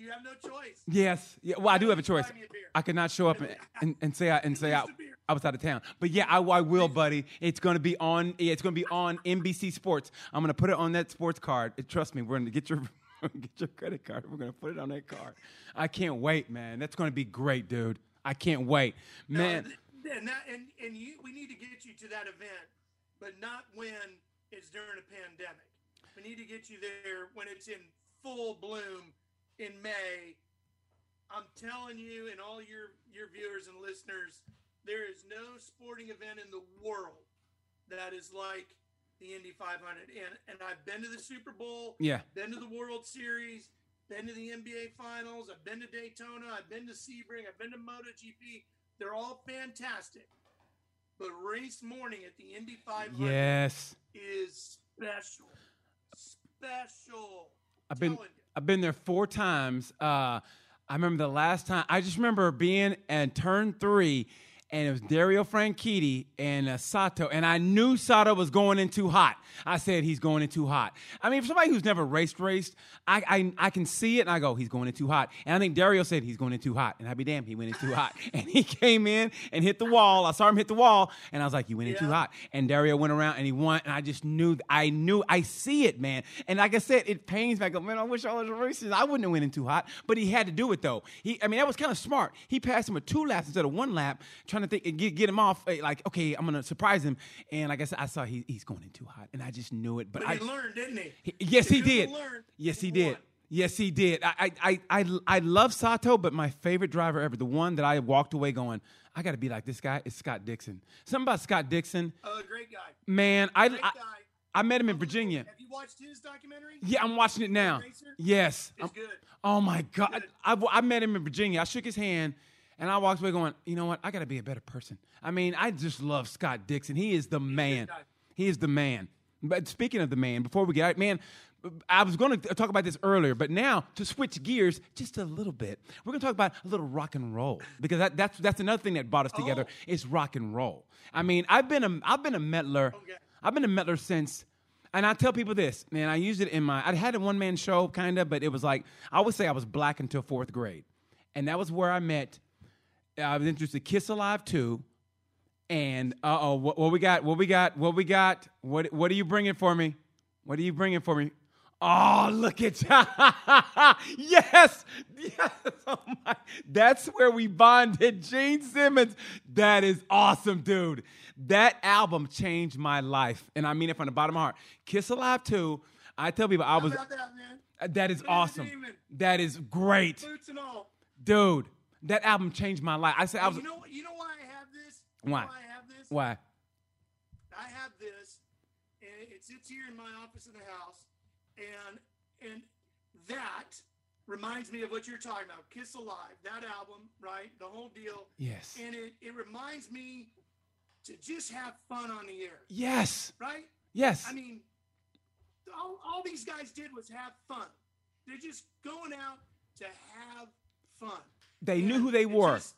You, have no choice. Yes. Yeah. Well, I do have a choice. I could not show up and, and, and say I, and say I, I was out of town. But yeah, I, I will, buddy. It's going to be on. It's to be on NBC Sports. I'm going to put it on that sports card. Trust me, we're going to get your get your credit card. We're going to put it on that card. I can't wait, man. That's going to be great, dude. I can't wait, man. No, and that, and, and you, we need to get you to that event, but not when it's during a pandemic. We need to get you there when it's in full bloom in May. I'm telling you, and all your your viewers and listeners, there is no sporting event in the world that is like the Indy 500. And and I've been to the Super Bowl. Yeah. Been to the World Series. Been to the NBA Finals. I've been to Daytona. I've been to Sebring. I've been to MotoGP. They're all fantastic. But race morning at the Indy 500 yes. is special, special. I've been. I've been there four times. Uh, I remember the last time. I just remember being at turn three, and it was Dario Franchitti and uh, Sato, and I knew Sato was going in too hot. I said he's going in too hot. I mean, for somebody who's never raced raced, I, I I can see it, and I go, he's going in too hot. And I think Dario said he's going in too hot, and I'd be damned, he went in too hot, and he came in and hit the wall. I saw him hit the wall, and I was like, you went in too hot. And Dario went around and he won, and I just knew, I knew, I see it, man. And like I said, it pains me. I go, man, I wish I was racist. I wouldn't have went in too hot, but he had to do it though. He, I mean, that was kind of smart. He passed him with two laps instead of one lap, trying to think and get, get him off. eh, Like, okay, I'm gonna surprise him. And like I said, I saw he, he's going in too hot, and I just knew it. But But I, he learned, didn't he? he- yes, he did. learned, Yes, he he did. won. Yes, he did. I, I, I, I, love Sato, but my favorite driver ever, the one that I walked away going, I got to be like this guy, is Scott Dixon. Something about Scott Dixon, Uh, great guy. man. I, Great I, guy. I met him in Virginia. Have you watched his documentary? Yeah, I'm watching it now. Yes. It's I'm- good. Oh my God. I, I met him in Virginia. I shook his hand and I walked away going, you know what? I got to be a better person. I mean, I just love Scott Dixon. He is the man. He is the man. But speaking of the man, before we get man, I was going to talk about this earlier, but now to switch gears just a little bit, we're going to talk about a little rock and roll because that, that's that's another thing that brought us together Oh. is rock and roll. I mean, I've been a I've been a meddler. Okay. I've been a meddler since and I tell people this, man, I used it in my, I had a one man show kind of, but it was like, I would say I was black until fourth grade. And that was where I met, I was introduced to Kiss Alive too. And uh oh, what, what we got? What we got? What we got? What, what are you bringing for me? What are you bringing for me? Oh, look at you. yes, yes. Oh my, that's where we bonded. Gene Simmons. That is awesome, dude. That album changed my life, and I mean it from the bottom of my heart. Kiss Alive 2. I tell people I was. that? That is awesome. That is great, Boots and all. dude. That album changed my life. I said I was. you know, you know why I have this? Why? Know I have this? Why? I have this, and it sits here in my office in the house, and and that reminds me of what you're talking about. Kiss Alive, that album, right? The whole deal. Yes. And it, it reminds me to just have fun on the air, Yes. right? Yes. I mean, all, all these guys did was have fun. They're just going out to have fun. They knew who they were. just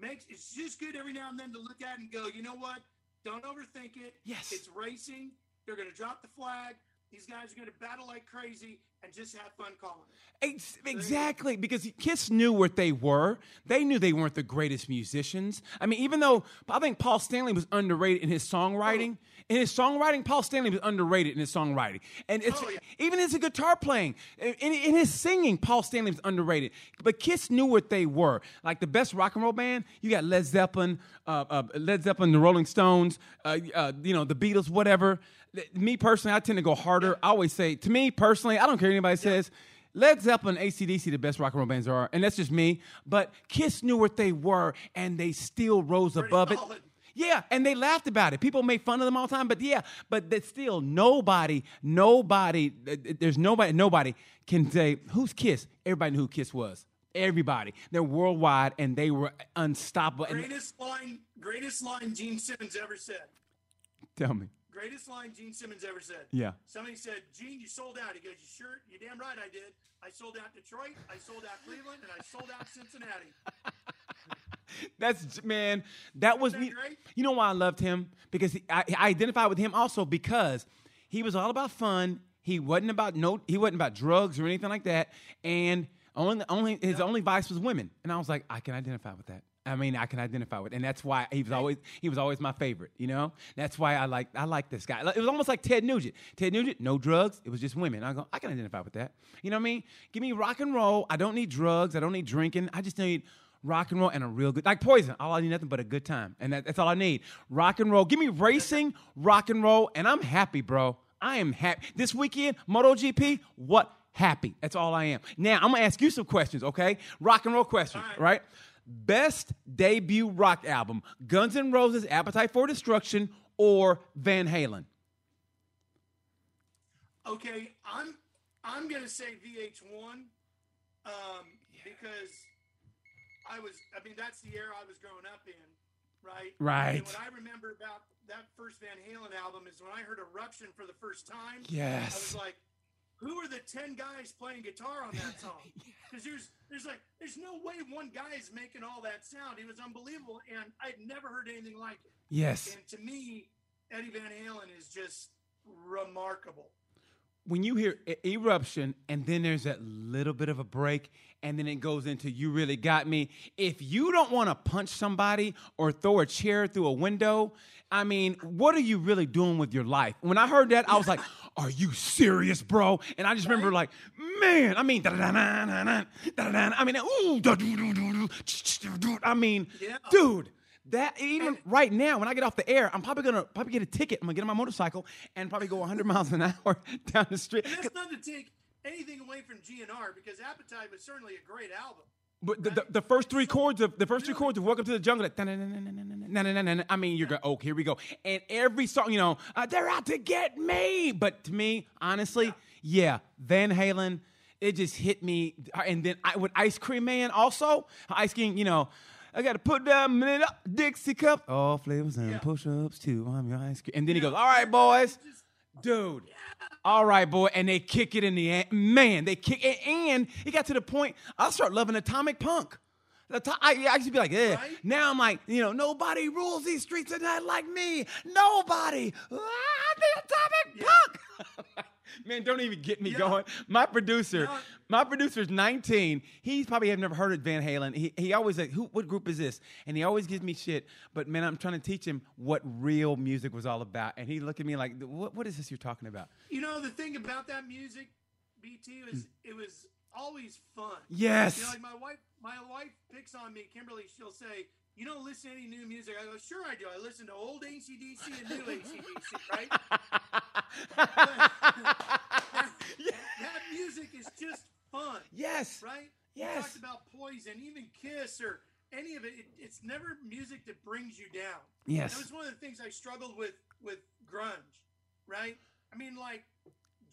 Makes it's just good every now and then to look at and go, you know what? Don't overthink it. Yes. It's racing. They're going to drop the flag. These guys are going to battle like crazy and just have fun calling it. Ex- Exactly, because Kiss knew what they were. They knew they weren't the greatest musicians. I mean, even though I think Paul Stanley was underrated in his songwriting, oh. In his songwriting, Paul Stanley was underrated in his songwriting, and it's Oh, yeah. even his guitar playing, in, in his singing, Paul Stanley was underrated. But Kiss knew what they were. Like the best rock and roll band, you got Led Zeppelin, uh, uh, Led Zeppelin, the Rolling Stones, uh, uh, you know, the Beatles, whatever. Me personally, I tend to go harder. I always say, to me personally, I don't care what anybody says. Led Zeppelin, ACDC, the best rock and roll bands there are, and that's just me. But Kiss knew what they were, and they still rose above it. Yeah, and they laughed about it. People made fun of them all the time, but yeah, but that still nobody, nobody, there's nobody, nobody can say who's Kiss. Everybody knew who Kiss was. Everybody, they're worldwide, and they were unstoppable. Greatest line, greatest line Gene Simmons ever said. tell me, Greatest line Gene Simmons ever said. Yeah. Somebody said, Gene, you sold out. He goes, You sure? You damn right I did. I sold out Detroit, I sold out Cleveland, and I sold out Cincinnati. That's man. That was that me. You know why I loved him because he, I, I identified with him also because he was all about fun. He wasn't about no. He wasn't about drugs or anything like that. And only only his only vice was women. And I was like, I can identify with that. I mean, I can identify with, and that's why he was always he was always my favorite. You know, that's why I like I like this guy. It was almost like Ted Nugent. Ted Nugent, no drugs. It was just women. I go, I can identify with that. You know what I mean? Give me rock and roll. I don't need drugs. I don't need drinking. I just need rock and roll and a real good like poison. All I need nothing but a good time, and that, that's all I need. Rock and roll. Give me racing, rock and roll, and I'm happy, bro. I am happy. This weekend, moto gp What? Happy. That's all I am. Now I'm gonna ask you some questions, okay? Rock and roll questions, right? right. Best debut rock album: Guns N' Roses, "Appetite for Destruction," or Van Halen. Okay, I'm I'm gonna say VH1 um, because I was I mean that's the era I was growing up in, right? Right. And what I remember about that first Van Halen album is when I heard Eruption for the first time. Yes. I was like, who are the ten guys playing guitar on that song? Because there's there's like there's no way one guy is making all that sound. It was unbelievable, and I'd never heard anything like it. Yes. And to me, Eddie Van Halen is just remarkable. When you hear eruption and then there's that little bit of a break and then it goes into you really got me. If you don't want to punch somebody or throw a chair through a window i mean what are you really doing with your life? When i heard that i was like are you serious bro? And i just remember like man i mean i mean ooh i mean dude that even right now, when I get off the air, I'm probably gonna probably get a ticket. I'm gonna get on my motorcycle and probably go 100 miles an hour down the street. And that's not to take anything away from GNR because Appetite was certainly a great album. But the, the, the, first three chords of the first three chords of Welcome to the Jungle, that, I mean, you're gonna. oh, here we go. And every song, you know, uh, they're out to get me. But to me, honestly, yeah, Van Halen, it just hit me. And then I, with Ice Cream Man also, Ice Cream, you know, I gotta put that minute up, Dixie cup. All flavors and Yeah. push-ups too. I'm your ice cream. And then he goes, "All right, boys, dude. All right, boy." And they kick it in the end. Man, they kick it, and it got to the point. I start loving Atomic Punk. I, I used to be like, yeah. Right? Now I'm like, you know, nobody rules these streets tonight like me. Nobody. Ah, the Atomic Punk. Man, don't even get me Yeah. going. My producer, No. my producer's 19. He's probably have never heard of Van Halen. He, he always like, who, what group is this? And he always gives me shit. But man, I'm trying to teach him what real music was all about. And he looked at me like, what, what is this you're talking about? You know the thing about that music, BT was it was always fun. Yes. You know, like my wife, my wife picks on me. Kimberly, she'll say, "You don't listen to any new music." I go, "Sure, I do. I listen to old ACDC and new ACDC, right?" that, that music is just fun, yes. right? Yes. Talked about Poison, even Kiss, or any of it, it. It's never music that brings you down. Yes. That was one of the things I struggled with with grunge, right? I mean, like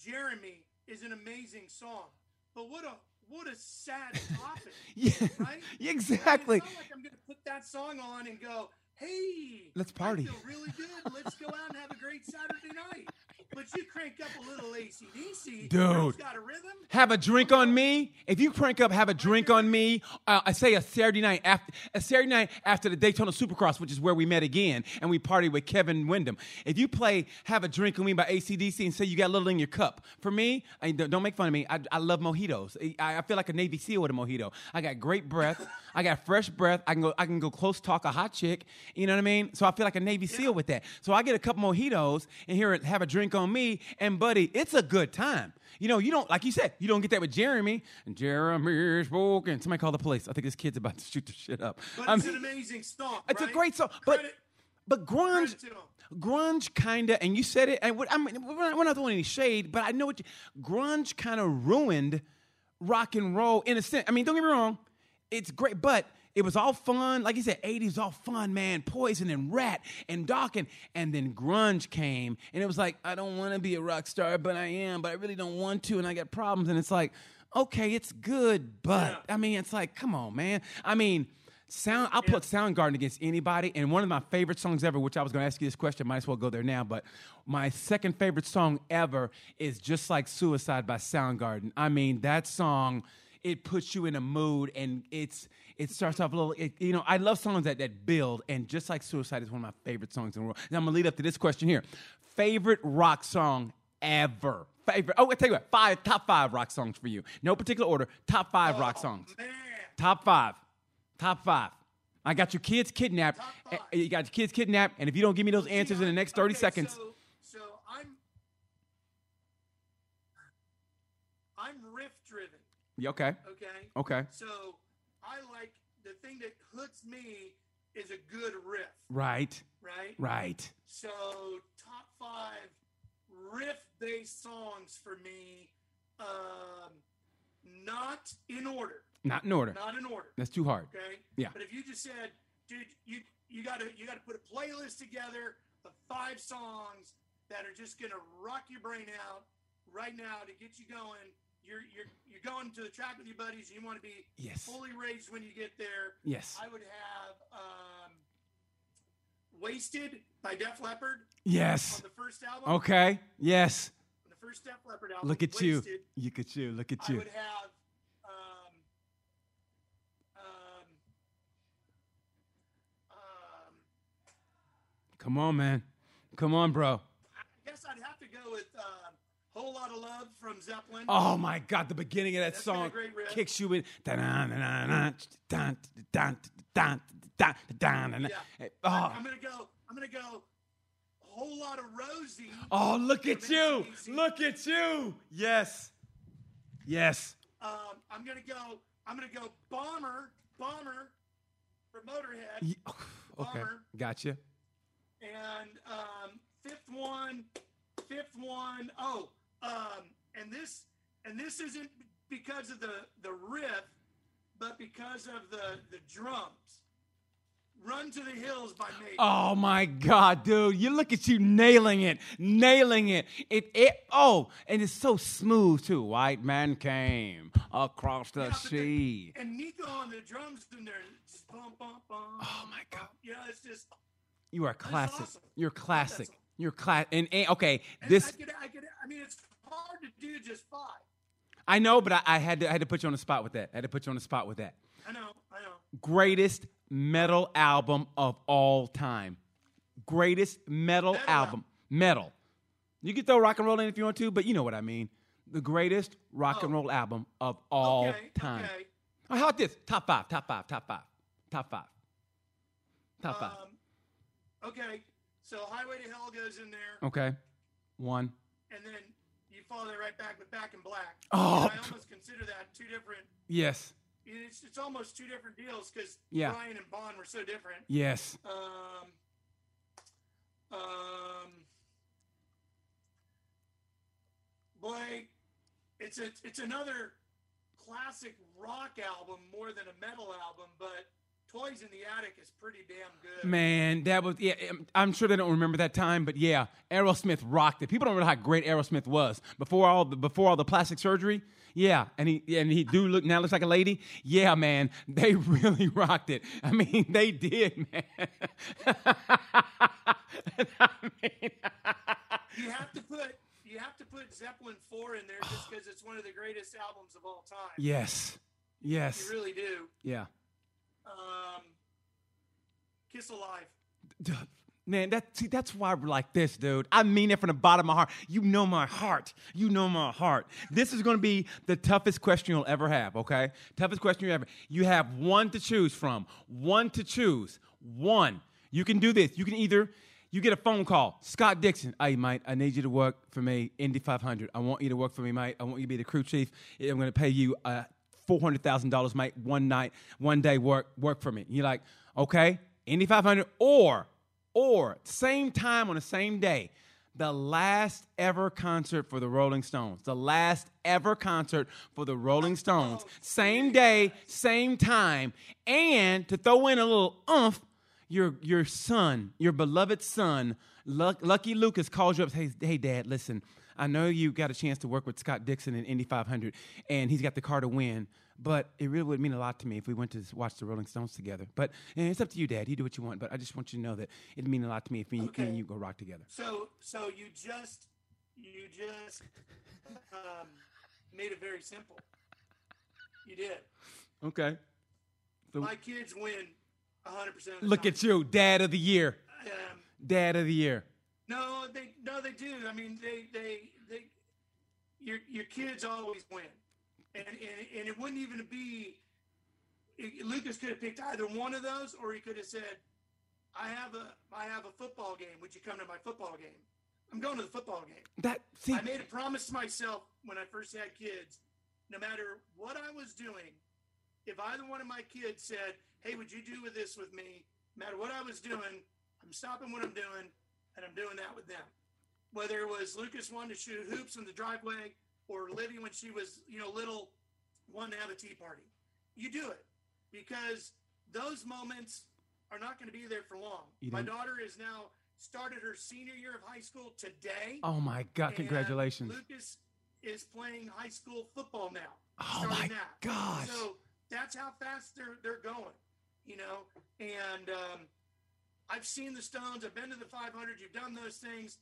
Jeremy is an amazing song, but what a what a sad topic, Yeah. right? exactly. It's not like I'm going to put that song on and go, "Hey, Let's party." I feel really good. Let's go out and have a great Saturday night." But you crank up a little ACDC, Dude. Got a rhythm. Have a drink on me. If you crank up, have a drink on me. Uh, I say a Saturday night after a Saturday night after the Daytona Supercross, which is where we met again, and we partied with Kevin Windham. If you play "Have a Drink on Me" by ACDC and say you got a little in your cup, for me, I, don't make fun of me. I, I love mojitos. I, I feel like a Navy SEAL with a mojito. I got great breath. I got fresh breath. I can go. I can go close talk a hot chick. You know what I mean? So I feel like a Navy SEAL with that. So I get a couple mojitos and here, have a drink on me, and buddy, it's a good time. You know, you don't like you said, you don't get that with Jeremy. And Jeremy spoken. Somebody call the police. I think this kid's about to shoot the shit up. But I it's mean, an amazing song. it's a great song, but Credit- but grunge, credit to 'em. grunge kind of, and you said it. And what, I mean, we're not, we're not throwing any shade, but I know what you, grunge kind of ruined rock and roll in a sense. I mean, don't get me wrong, it's great, but it was all fun. Like you said, 80s all fun, man. Poison and Ratt and Dokken. And then grunge came, and it was like, I don't want to be a rock star, but I am, but I really don't want to, and I got problems. And it's like, okay, it's good, but Yeah. I mean, it's like, come on, man. I mean, Sound. I'll put Soundgarden against anybody. And one of my favorite songs ever, which I was going to ask you this question, might as well go there now. But my second favorite song ever is "Just Like Suicide" by Soundgarden. I mean, that song. It puts you in a mood, and it's it starts off a little. It, you know, I love songs that that build, and "Just Like Suicide" is one of my favorite songs in the world. And I'm gonna lead up to this question here: favorite rock song ever. Favorite. Oh, I tell you what, five top five rock songs for you. No particular order. Top five rock songs. Man, Top five. Top five. I got your kids kidnapped. Eh, You got your kids kidnapped, and if you don't give me those answers in the next 30 Okay, seconds, So, so I'm I'm riff driven. Yeah, okay, Okay. okay, So I like the thing that hooks me is a good riff, right, right? right. So top five riff-based songs for me, um, not in order, Not in order. not in order. That's too hard. Okay. Yeah. But if you just said, dude, you you gotta you gotta put a playlist together of five songs that are just gonna rock your brain out right now to get you going. You're you're you're going to the track with your buddies. And you want to be Yes. fully raised when you get there. Yes. I would have um, "Wasted" by Def Leppard Yes. on the first album. Okay. Yes. On the first Def Leppard album. Look at you. Wasted, Look at you. Look at you. I would have. Um, um, um, Come on, man. Come on, bro. I guess I'd Whole lot of love from Zeppelin. Oh my God, the beginning of that That's song kicks you in. I'm gonna go. I'm gonna go. Whole lot of Rosie. Oh, look at you! Look at you! Yes, yes. Um, I'm gonna go. I'm gonna go. Bomber, bomber, for Motorhead. Yeah, okay, bomber. gotcha. And um, fifth one, fifth one. Oh, um, and this and this isn't because of the the riff, but because of the the drums. Run to the Hills by Maiden. Oh my God, dude! You look at you nailing it, nailing it. It, it. Oh, and it's so smooth too. White man came across the Yeah, but the- sea. and Nicko on the drums in there. Bum, bum, bum, Oh my God. Yeah, it's just. You are classic. awesome. You're classic. You're class. And, and okay, And this I could, I could, I mean, it's hard to do just five. I know, but I, I had to I had to put you on the spot with that. I had to put you on the spot with that. I know, I know. Greatest metal album of all time. Greatest metal, Metal album. Metal. You can throw rock and roll in if you want to, but you know what I mean. The greatest rock and Oh. roll album of all okay, time. Okay. How about this? Top five, top five, top five, top five, top five. Um, okay, so Highway to Hell goes in there, Okay, one. and then you follow that right back with Back in Black. Oh. And I almost consider that two different. Yes, It's, it's almost two different deals because Yeah. Brian and Bon were so different. yes. Um, um, boy, it's a it's another classic rock album more than a metal album, but Toys in the Attic is pretty damn good. Man, that was yeah. um, I'm sure they don't remember that time, but yeah, Aerosmith rocked it. People don't know how great Aerosmith was before all the before all the plastic surgery. Yeah, and he and he do look now looks like a lady. Yeah, man, they really rocked it. I mean, they did, man. I mean, You have to put you have to put Zeppelin four in there just because it's one of the greatest albums of all time. yes, yes, You really do. yeah. Um, Kiss Alive. Man, that see, that's why we're like this, dude. I mean it from the bottom of my heart. You know my heart. You know my heart. This is going to be the toughest question you'll ever have. Okay, toughest question you ever. You have one to choose from. One to choose. One. You can do this. You can either you get a phone call. Scott Dixon. Hey, mate, I need you to work for me. Indy 500. I want you to work for me, mate. I want you to be the crew chief. I'm going to pay you uh, four hundred thousand dollars, mate. One night, one day work work for me. You're like, okay, Indy 500 or or same time on the same day, the last ever concert for the Rolling Stones. The last ever concert for the Rolling Stones. Same day, same time. And to throw in a little umph, your your son, your beloved son, Luck, Lucky Lucas calls you up. Hey, hey, Dad, listen. I know you got a chance to work with Scott Dixon in Indy 500, and he's got the car to win. But it really would mean a lot to me if we went to watch the Rolling Stones together. But it's up to you, Dad. You do what you want. But I just want you to know that it'd mean a lot to me if me, me and you go rock together. So so you just you just um, made it very simple. You did. Okay. So My kids win 100 percent. look at you, Dad of the Year. Um, Dad of the Year. No, they no they do. I mean they they they your your kids always win, and and, and it wouldn't even be. Lucas could have picked either one of those, or he could have said, "I have a I have a football game. Would you come to my football game?" I'm going to the football game. That see, I made a promise to myself when I first had kids, no matter what I was doing, if either one of my kids said, Hey, would you do with this with me? No matter what I was doing, I'm stopping what I'm doing and I'm doing that with them. Whether it was Lucas wanted to shoot hoops in the driveway or Livy when she was, you know, little, wanted to have a tea party. You do it because those moments are not going to be there for long. My daughter is now started her senior year of high school today. oh my God, congratulations. Lucas is playing high school football now. Oh my that. gosh. So that's how fast they're they're going, you know. And um, I've seen the Stones. I've been to the 500. You've done those things.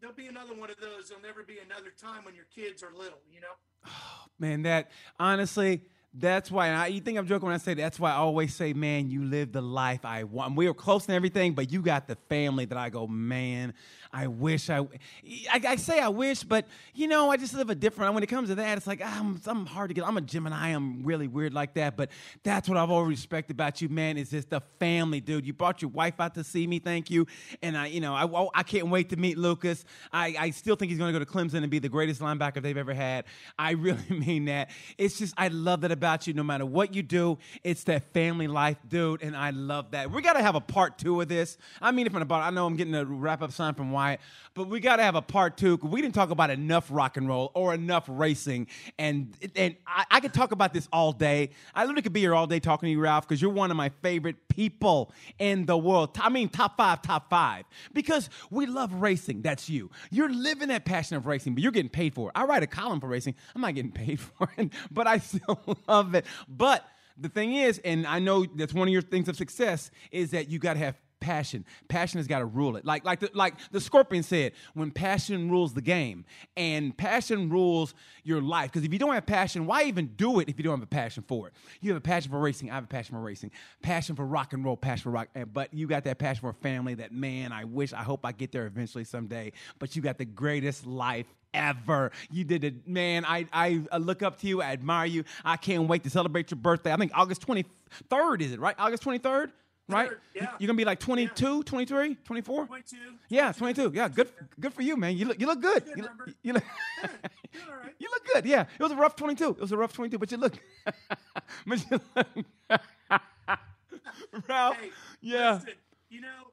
There'll be another one of those. There'll never be another time when your kids are little. You know. Man, that honestly, that's why I, you think I'm joking when I say that's why I always say, man, you live the life I want. We were close and everything, but you got the family that I go, man, I wish I, I, I say I wish, but you know, I just live a different. When it comes to that, it's like ah, I'm, I'm hard to get. I'm a Gemini. I'm really weird like that. But that's what I've always respected about you, man. Is just the family, dude. You brought your wife out to see me. Thank you. And I, you know, I, I can't wait to meet Lucas. I, I still think he's going to go to Clemson and be the greatest linebacker they've ever had. I really mean that. It's just I love that about you. No matter what you do, it's that family life, dude. And I love that. We got to have a part two of this. I mean, if I'm about I know I'm getting a wrap up sign from Wyatt, but we got to have a part two we didn't talk about enough rock and roll or enough racing. And and I, I could talk about this all day. I literally could be here all day talking to you, Ralph, because you're one of my favorite people in the world. I mean, top five, top five, because we love racing. That's you. You're living that passion of racing, but you're getting paid for it. I write a column for racing. I'm not getting paid for it, but I still love it. But the thing is, and I know that's one of your things of success, is that you got to have passion. Passion has got to rule it. Like like the, like the Scorpion said, when passion rules the game, and passion rules your life. Because if you don't have passion, why even do it if you don't have a passion for it? You have a passion for racing. I have a passion for racing. Passion for rock and roll. Passion for rock. Eh, but you got that passion for family. That man, I wish, I hope I get there eventually someday. But you got the greatest life ever. You did it, man. I, I look up to you. I admire you. I can't wait to celebrate your birthday. I think August 23rd, is it, right? August 23rd? Right? Yeah. You're gonna be like 22, yeah. 23, 24? 22. Yeah, 22. Yeah, good good for you, man. You look you look good. good you, look, you, look You look good. Yeah. It was a rough 22. It was a rough 22, but you look but you look Ralph. Hey, yeah. Listen, you know,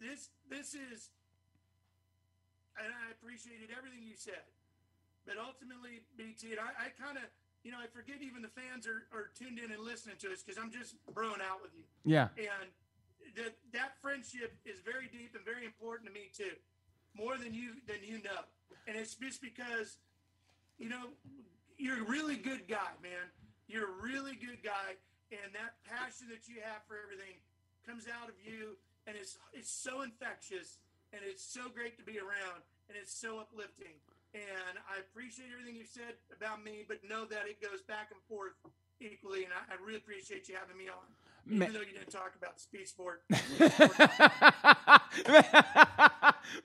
this this is and I appreciated everything you said. But ultimately, BT, I, I kind of you know, I forget even the fans are, are tuned in and listening to us because I'm just broing out with you. Yeah. And that that friendship is very deep and very important to me too, more than you than you know. And it's just because, you know, you're a really good guy, man. You're a really good guy, and that passion that you have for everything comes out of you, and it's it's so infectious, and it's so great to be around, and it's so uplifting and I appreciate everything you said about me, but know that it goes back and forth equally, and I, I really appreciate you having me on. Even man. though you didn't talk about the speed sport.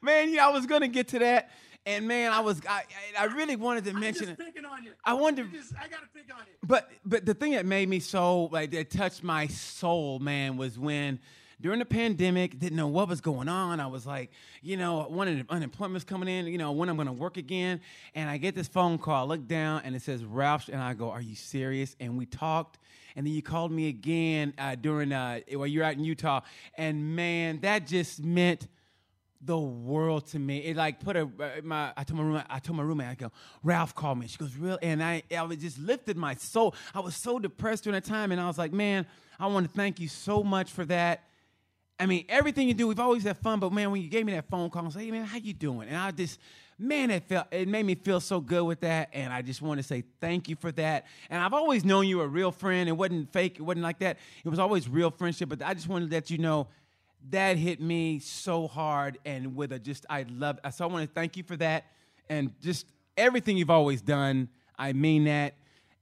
man, yeah, I was gonna get to that. And man, I was I, I really wanted to I'm mention it. On you. I wanted just, I gotta pick on you. But but the thing that made me so like that touched my soul, man, was when during the pandemic, didn't know what was going on. I was like, you know, when unemployment's coming in, you know, when I'm to work again. And I get this phone call, I look down, and it says Ralph, and I go, are you serious? And we talked, and then you called me again uh, during uh, while you're out in Utah, and man, that just meant the world to me. It like put a uh, my. I told my roommate. I told my roommate. I go. Ralph called me. She goes, real, and I. I was just lifted my soul. I was so depressed during that time, and I was like, man, I want to thank you so much for that. I mean, everything you do, we've always had fun. But man, when you gave me that phone call and say, "Hey man, how you doing?" and I just, man, it felt it made me feel so good with that. And I just want to say thank you for that. And I've always known you were a real friend. It wasn't fake. It wasn't like that. It was always real friendship. But I just wanted to let you know that hit me so hard and with a just I love. So I want to thank you for that and just everything you've always done. I mean that.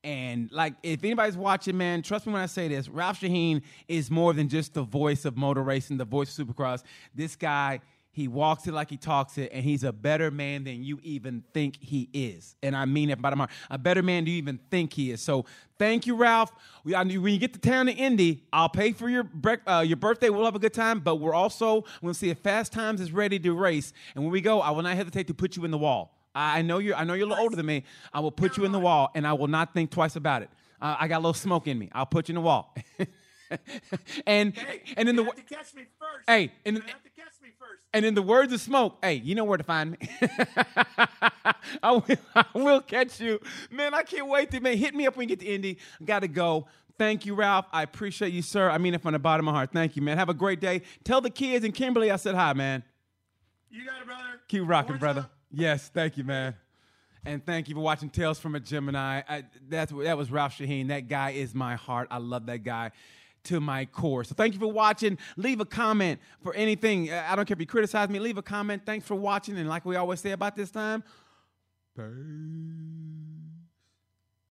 And like, if anybody's watching, man, trust me when I say this: Ralph Sheheen is more than just the voice of motor racing, the voice of Supercross. This guy, he walks it like he talks it, and he's a better man than you even think he is. And I mean it by the heart. A better man than you even think he is. So thank you, Ralph. We, I, when you get to town in Indy, I'll pay for your uh, your birthday. We'll have a good time, but we're also we'll see if Fast Times is ready to race. And when we go, I will not hesitate to put you in the wall. I know you're. I know you're a little older than me. I will put you in the wall, and I will not think twice about it. Uh, I got a little smoke in me. I'll put you in the wall. and hey, and in the have to catch me first. Hey, and, have to catch me first. And in the words of smoke, hey, you know where to find me. I, will, I will catch you, man. I can't wait to man. Hit me up when you get to Indy. Got to go. Thank you, Ralph. I appreciate you, sir. I mean it from the bottom of my heart. Thank you, man. Have a great day. Tell the kids and Kimberly I said hi, man. You got it, brother. Keep rocking, brother. Yes, thank you, man. And thank you for watching Tales from a Gemini. I, that's that was Ralph Sheheen. That guy is my heart. I love that guy. to my core. So thank you for watching. Leave a comment for anything. I don't care if you criticize me. Leave a comment. Thanks for watching. And like we always say about this time, peace.